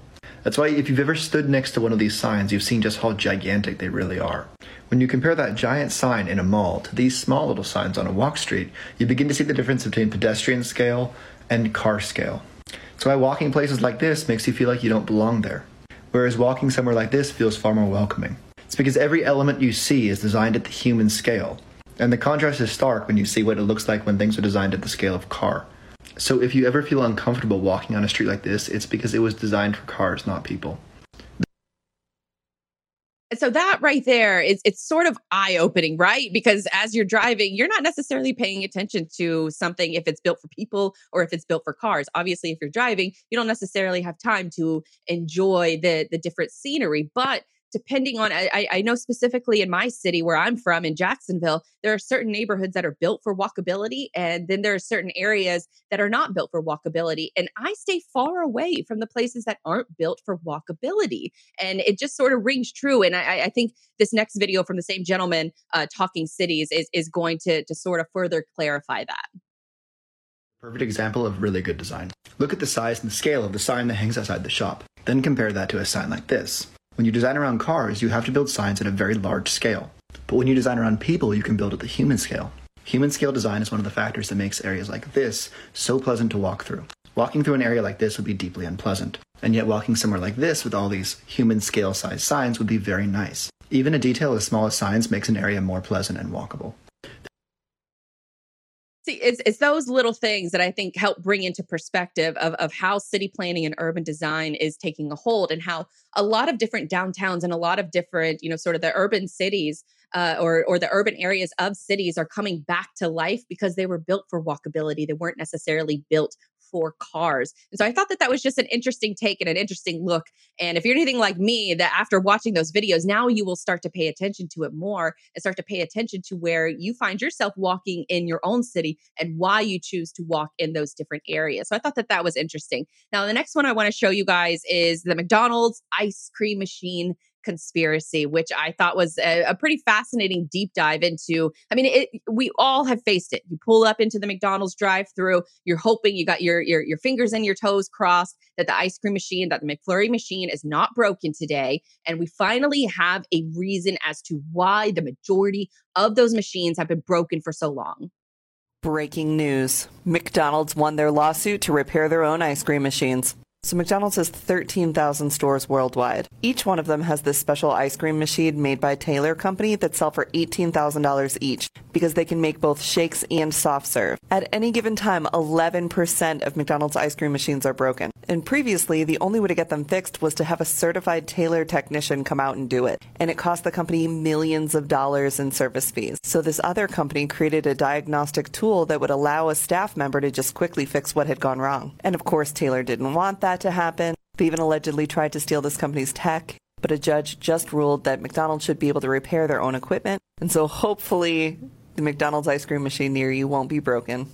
That's why if you've ever stood next to one of these signs, you've seen just how gigantic they really are. When you compare that giant sign in a mall to these small little signs on a walk street, you begin to see the difference between pedestrian scale and car scale. That's why walking places like this makes you feel like you don't belong there, whereas walking somewhere like this feels far more welcoming. It's because every element you see is designed at the human scale, and the contrast is stark when you see what it looks like when things are designed at the scale of car. So if you ever feel uncomfortable walking on a street like this, it's because it was designed for cars, not people. So that right there is it's sort of eye-opening, right? Because as you're driving, you're not necessarily paying attention to something if it's built for people or if it's built for cars. Obviously, if you're driving, you don't necessarily have time to enjoy the the different scenery, but depending on I, I know specifically in my city where i'm from in jacksonville there are certain neighborhoods that are built for walkability and then there are certain areas that are not built for walkability and i stay far away from the places that aren't built for walkability and it just sort of rings true and i, I think this next video from the same gentleman uh, talking cities is, is going to, to sort of further clarify that Perfect example of really good design. Look at the size and the scale of the sign that hangs outside the shop. Then compare that to a sign like this. When you design around cars, you have to build signs at a very large scale. But when you design around people, you can build at the human scale. Human scale design is one of the factors that makes areas like this so pleasant to walk through. Walking through an area like this would be deeply unpleasant, and yet walking somewhere like this with all these human scale size signs would be very nice. Even a detail as small as signs makes an area more pleasant and walkable. See, it's, it's those little things that I think help bring into perspective of, of how city planning and urban design is taking a hold and how a lot of different downtowns and a lot of different, you know, sort of the urban cities uh, or, or the urban areas of cities are coming back to life because they were built for walkability. They weren't necessarily built for cars. And so I thought that that was just an interesting take and an interesting look. And if you're anything like me, that after watching those videos, now you will start to pay attention to it more and start to pay attention to where you find yourself walking in your own city and why you choose to walk in those different areas. So I thought that that was interesting. Now, the next one I want to show you guys is the McDonald's ice cream machine conspiracy, which I thought was a, a pretty fascinating deep dive into. I mean, it, we all have faced it. You pull up into the McDonald's drive-through, you're hoping you got your your your fingers and your toes crossed that the ice cream machine, that the McFlurry machine is not broken today, and we finally have a reason as to why the majority of those machines have been broken for so long. Breaking news McDonald's won their lawsuit to repair their own ice cream machines. So McDonald's has 13,000 stores worldwide. Each one of them has this special ice cream machine made by Taylor Company that sell for $18,000 each because they can make both shakes and soft serve. At any given time, 11% of McDonald's ice cream machines are broken. And previously, the only way to get them fixed was to have a certified Taylor technician come out and do it. And it cost the company millions of dollars in service fees. So this other company created a diagnostic tool that would allow a staff member to just quickly fix what had gone wrong. And of course, Taylor didn't want that to happen. They even allegedly tried to steal this company's tech. But a judge just ruled that McDonald's should be able to repair their own equipment. And so hopefully the McDonald's ice cream machine near you won't be broken.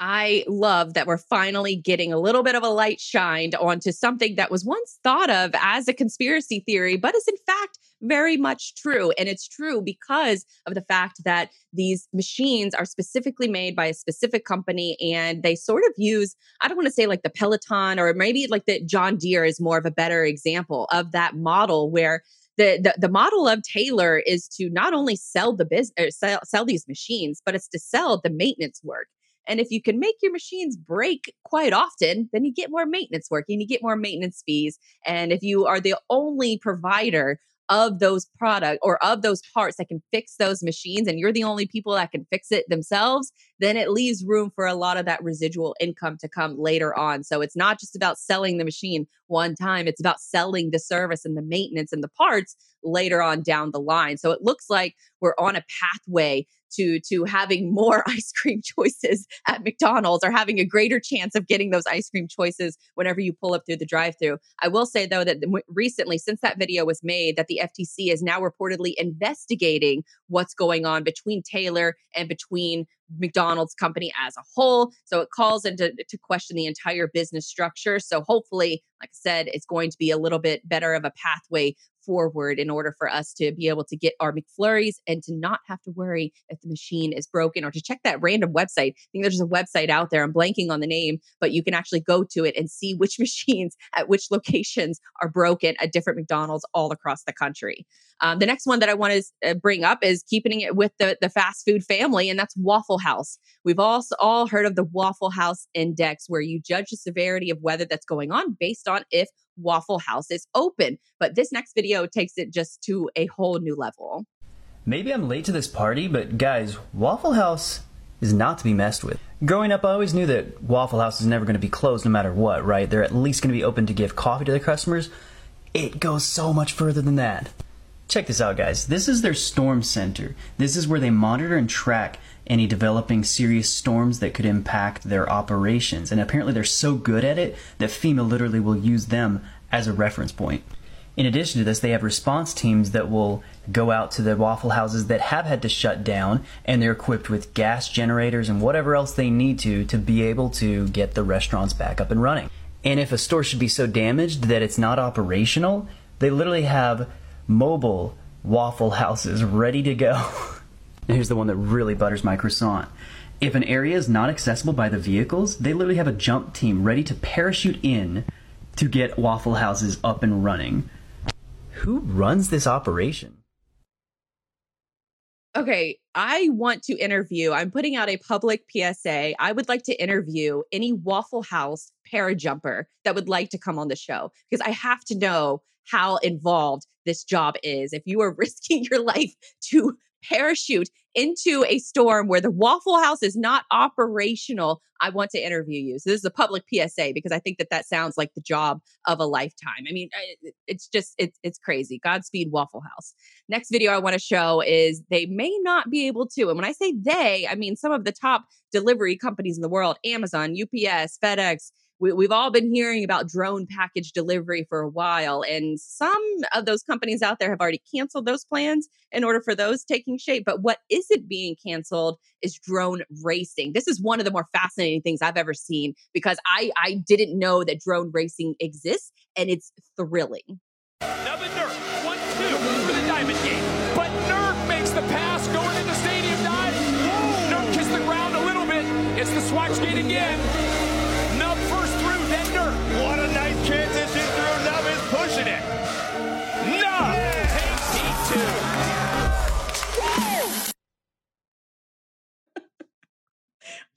I love that we're finally getting a little bit of a light shined onto something that was once thought of as a conspiracy theory, but is in fact very much true. And it's true because of the fact that these machines are specifically made by a specific company and they sort of use, I don't want to say like the Peloton or maybe like the John Deere is more of a better example of that model where the, the, the model of Taylor is to not only sell the business, er, sell, sell these machines, but it's to sell the maintenance work. And if you can make your machines break quite often, then you get more maintenance work and you get more maintenance fees. And if you are the only provider of those product or of those parts that can fix those machines and you're the only people that can fix it themselves then it leaves room for a lot of that residual income to come later on so it's not just about selling the machine one time it's about selling the service and the maintenance and the parts later on down the line so it looks like we're on a pathway to to having more ice cream choices at McDonald's or having a greater chance of getting those ice cream choices whenever you pull up through the drive-through. I will say though that recently since that video was made that the FTC is now reportedly investigating what's going on between Taylor and between McDonald's company as a whole. So it calls into to question the entire business structure. So hopefully, like I said, it's going to be a little bit better of a pathway forward in order for us to be able to get our McFlurries and to not have to worry if the machine is broken or to check that random website. I think there's a website out there. I'm blanking on the name, but you can actually go to it and see which machines at which locations are broken at different McDonald's all across the country. Um, the next one that I want to uh, bring up is keeping it with the, the fast food family, and that's Waffle House. We've also all heard of the Waffle House Index, where you judge the severity of weather that's going on based on if Waffle House is open. But this next video takes it just to a whole new level. Maybe I'm late to this party, but guys, Waffle House is not to be messed with. Growing up, I always knew that Waffle House is never going to be closed no matter what, right? They're at least going to be open to give coffee to their customers. It goes so much further than that. Check this out, guys. This is their storm center. This is where they monitor and track any developing serious storms that could impact their operations. And apparently, they're so good at it that FEMA literally will use them as a reference point. In addition to this, they have response teams that will go out to the waffle houses that have had to shut down, and they're equipped with gas generators and whatever else they need to to be able to get the restaurants back up and running. And if a store should be so damaged that it's not operational, they literally have mobile waffle houses ready to go. here's the one that really butters my croissant. If an area is not accessible by the vehicles, they literally have a jump team ready to parachute in to get waffle houses up and running. Who runs this operation? Okay, I want to interview. I'm putting out a public PSA. I would like to interview any Waffle House parajumper that would like to come on the show because I have to know how involved this job is. If you are risking your life to parachute into a storm where the Waffle House is not operational, I want to interview you. So this is a public PSA because I think that that sounds like the job of a lifetime. I mean, it's just it's it's crazy. Godspeed Waffle House. Next video I want to show is they may not be able to. And when I say they, I mean some of the top delivery companies in the world, Amazon, UPS, FedEx, we, we've all been hearing about drone package delivery for a while, and some of those companies out there have already canceled those plans in order for those taking shape. But what isn't being canceled is drone racing. This is one of the more fascinating things I've ever seen because I I didn't know that drone racing exists, and it's thrilling. Now the Nerf, one two for the Diamond game, but Nerf makes the pass going into the Stadium Dive. Nerf kissed the ground a little bit. It's the Swatch gate again.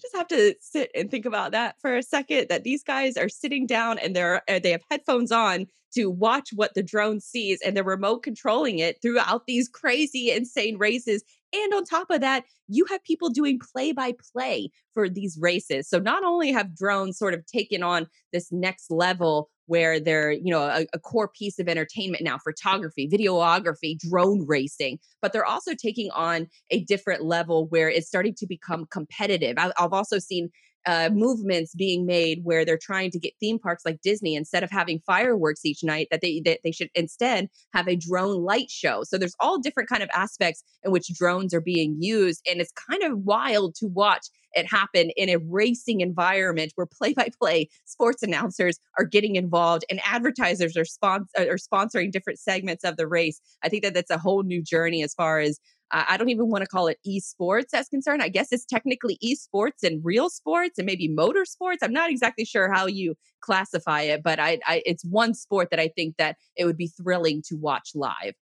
Just have to sit and think about that for a second that these guys are sitting down and they're uh, they have headphones on to watch what the drone sees and they're remote controlling it throughout these crazy insane races and on top of that, you have people doing play by play for these races. So not only have drones sort of taken on this next level where they're, you know, a, a, core piece of entertainment now, photography, videography, drone racing, but they're also taking on a different level where it's starting to become competitive. I, I've also seen uh, movements being made where they're trying to get theme parks like Disney instead of having fireworks each night that they that they should instead have a drone light show. So there's all different kind of aspects in which drones are being used and it's kind of wild to watch it happen in a racing environment where play-by-play sports announcers are getting involved and advertisers are, spons- uh, are sponsoring different segments of the race. I think that that's a whole new journey as far as uh, I don't even want to call it esports as concerned. I guess it's technically esports and real sports and maybe motorsports. I'm not exactly sure how you classify it, but I, I, it's one sport that I think that it would be thrilling to watch live.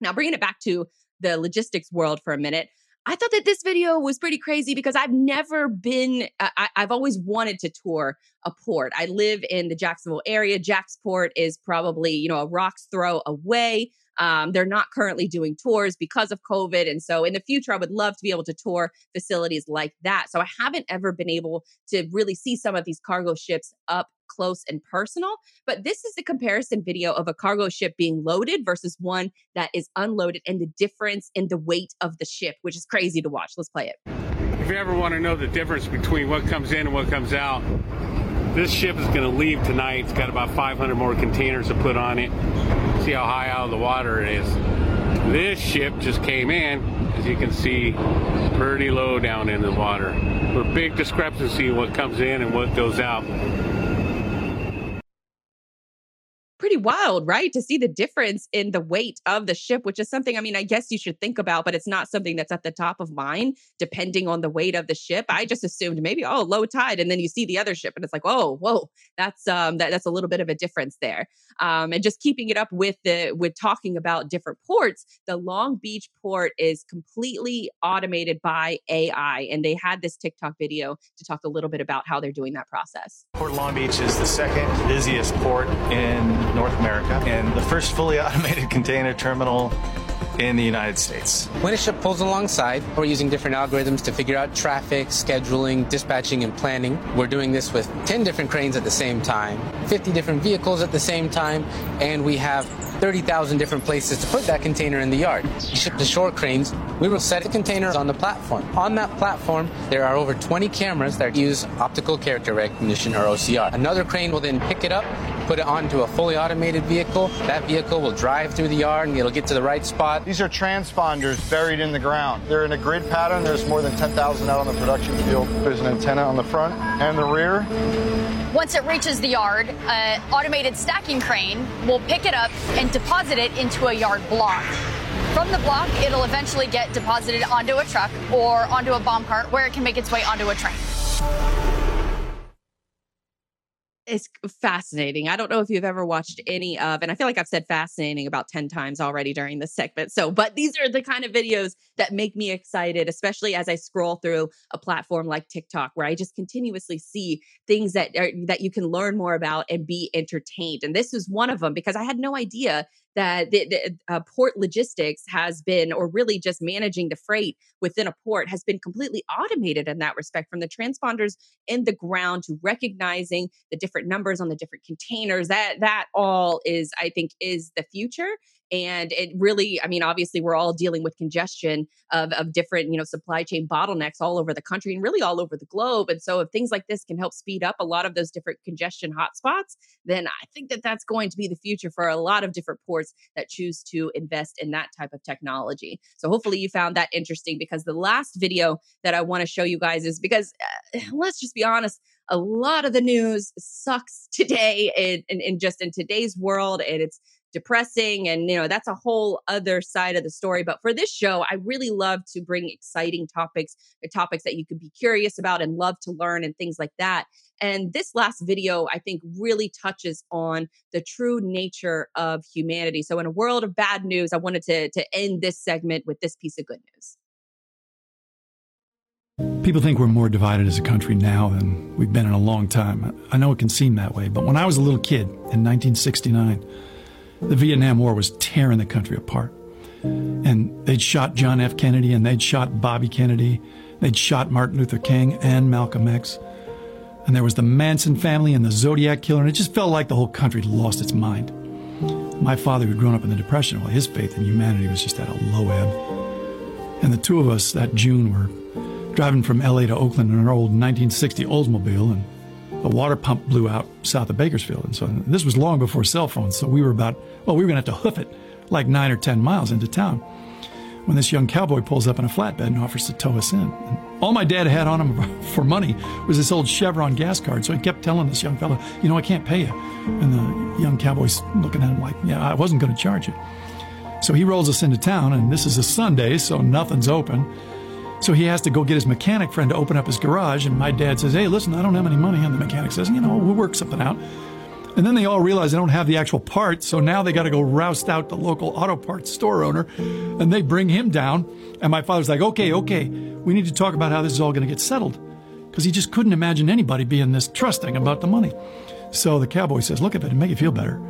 Now, bringing it back to the logistics world for a minute, I thought that this video was pretty crazy because I've never been, I, have always wanted to tour a port. I live in the Jacksonville area. JAXPORT is probably, you know, a rock's throw away. Um, they're not currently doing tours because of COVID. And so in the future, I would love to be able to tour facilities like that. So I haven't ever been able to really see some of these cargo ships up close and personal. But this is the comparison video of a cargo ship being loaded versus one that is unloaded and the difference in the weight of the ship, which is crazy to watch. Let's play it. If you ever want to know the difference between what comes in and what comes out, this ship is going to leave tonight. It's got about 500 more containers to put on it. See how high out of the water it is. This ship just came in, as you can see, pretty low down in the water. A big discrepancy in what comes in and what goes out pretty wild, right? To see the difference in the weight of the ship, which is something, I mean, I guess you should think about, but it's not something that's at the top of mind, depending on the weight of the ship. I just assumed maybe, oh, low tide. And then you see the other ship and it's like, oh, whoa, that's um that, that's a little bit of a difference there. Um, and just keeping it up with the with talking about different ports, the Long Beach port is completely automated by AI. And they had this TikTok video to talk a little bit about how they're doing that process. Port Long Beach is the second busiest port in North America and the first fully automated container terminal in the United States. When a ship pulls alongside, we're using different algorithms to figure out traffic, scheduling, dispatching, and planning. We're doing this with 10 different cranes at the same time, 50 different vehicles at the same time, and we have 30,000 different places to put that container in the yard. Ship to shore cranes, we will set the containers on the platform. On that platform, there are over 20 cameras that use optical character recognition or OCR. Another crane will then pick it up, put it onto a fully automated vehicle. That vehicle will drive through the yard and it'll get to the right spot. These are transponders buried in the ground. They're in a grid pattern. There's more than 10,000 out on the production field. There's an antenna on the front and the rear. Once it reaches the yard, an automated stacking crane will pick it up and deposit it into a yard block. From the block, it'll eventually get deposited onto a truck or onto a bomb cart where it can make its way onto a train is fascinating. I don't know if you've ever watched any of, and I feel like I've said fascinating about 10 times already during this segment. So, but these are the kind of videos that make me excited, especially as I scroll through a platform like TikTok, where I just continuously see things that are, that you can learn more about and be entertained. And this is one of them because I had no idea that the, the uh, port logistics has been, or really just managing the freight within a port, has been completely automated in that respect from the transponders in the ground to recognizing the different numbers on the different containers. That that all is, I think, is the future and it really i mean obviously we're all dealing with congestion of, of different you know supply chain bottlenecks all over the country and really all over the globe and so if things like this can help speed up a lot of those different congestion hotspots then i think that that's going to be the future for a lot of different ports that choose to invest in that type of technology. So hopefully you found that interesting because the last video that i want to show you guys is because uh, let's just be honest a lot of the news sucks today and, and, just in today's world and it's depressing and you know that's a whole other side of the story but for this show i really love to bring exciting topics uh, topics that you could be curious about and love to learn and things like that and this last video i think really touches on the true nature of humanity so in a world of bad news i wanted to to end this segment with this piece of good news People think we're more divided as a country now than we've been in a long time. I know it can seem that way, but when I was a little kid in 1969, the Vietnam War was tearing the country apart. And they'd shot John F. Kennedy and they'd shot Bobby Kennedy. They'd shot Martin Luther King and Malcolm X. And there was the Manson family and the Zodiac killer, and it just felt like the whole country lost its mind. My father, who'd grown up in the Depression, well, his faith in humanity was just at a low ebb. And the two of us that June were driving from LA to Oakland in our old 1960 Oldsmobile, and a water pump blew out south of Bakersfield. And so this was long before cell phones. So we were about, well, we were going to have to hoof it like nine or 10 miles into town when this young cowboy pulls up in a flatbed and offers to tow us in. And all my dad had on him for money was this old Chevron gas card. So he kept telling this young fellow, you know, I can't pay you. And the young cowboy's looking at him like, yeah, I wasn't going to charge you. So he rolls us into town, and this is a Sunday, so nothing's open. So he has to go get his mechanic friend to open up his garage. And my dad says, Hey, listen, I don't have any money. And the mechanic says, You know, we'll work something out. And then they all realize they don't have the actual part. So now they got to go roust out the local auto parts store owner and they bring him down. And my father's like, Okay, okay, we need to talk about how this is all going to get settled. Because he just couldn't imagine anybody being this trusting about the money. So the cowboy says, Look, if it and make you feel better,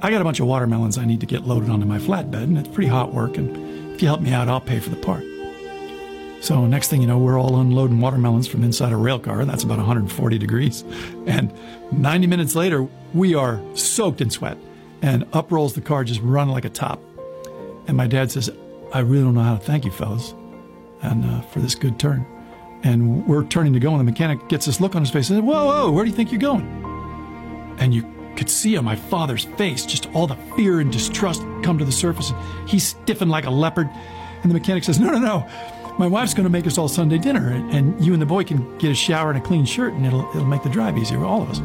I got a bunch of watermelons I need to get loaded onto my flatbed, and it's pretty hot work. And if you help me out, I'll pay for the part. So next thing you know, we're all unloading watermelons from inside a rail car. And that's about 140 degrees. And 90 minutes later, we are soaked in sweat. And up rolls the car, just running like a top. And my dad says, I really don't know how to thank you, fellas, and uh, for this good turn. And we're turning to go, and the mechanic gets this look on his face and says, Whoa, whoa, where do you think you're going? And you could see on my father's face just all the fear and distrust come to the surface. He stiffened like a leopard. And the mechanic says, No, no, no my wife's going to make us all Sunday dinner, and, and, you and the boy can get a shower and a clean shirt, and it'll it'll make the drive easier for all of us.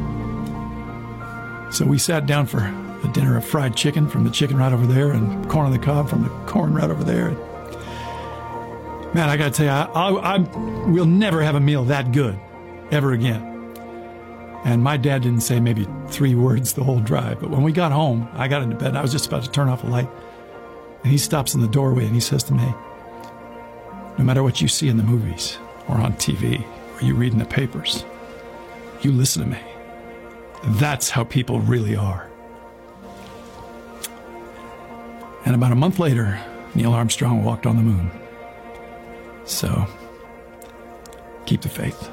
So we sat down for a dinner of fried chicken from the chicken right over there, and corn on the cob from the corn right over there. Man, I got to tell you, I, I, I we'll never have a meal that good ever again. And my dad didn't say maybe three words the whole drive, but when we got home, I got into bed. I was just about to turn off a light, and he stops in the doorway and he says to me. No matter what you see in the movies or on TV or you read in the papers, you listen to me. That's how people really are. And about a month later, Neil Armstrong walked on the moon. So, keep the faith.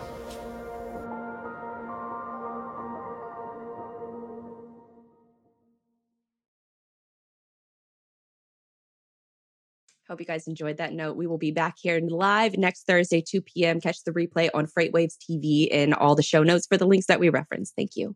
Hope you guys enjoyed that note. We will be back here live next Thursday, 2 p.m. Catch the replay on Freightwaves TV and all the show notes for the links that we referenced. Thank you.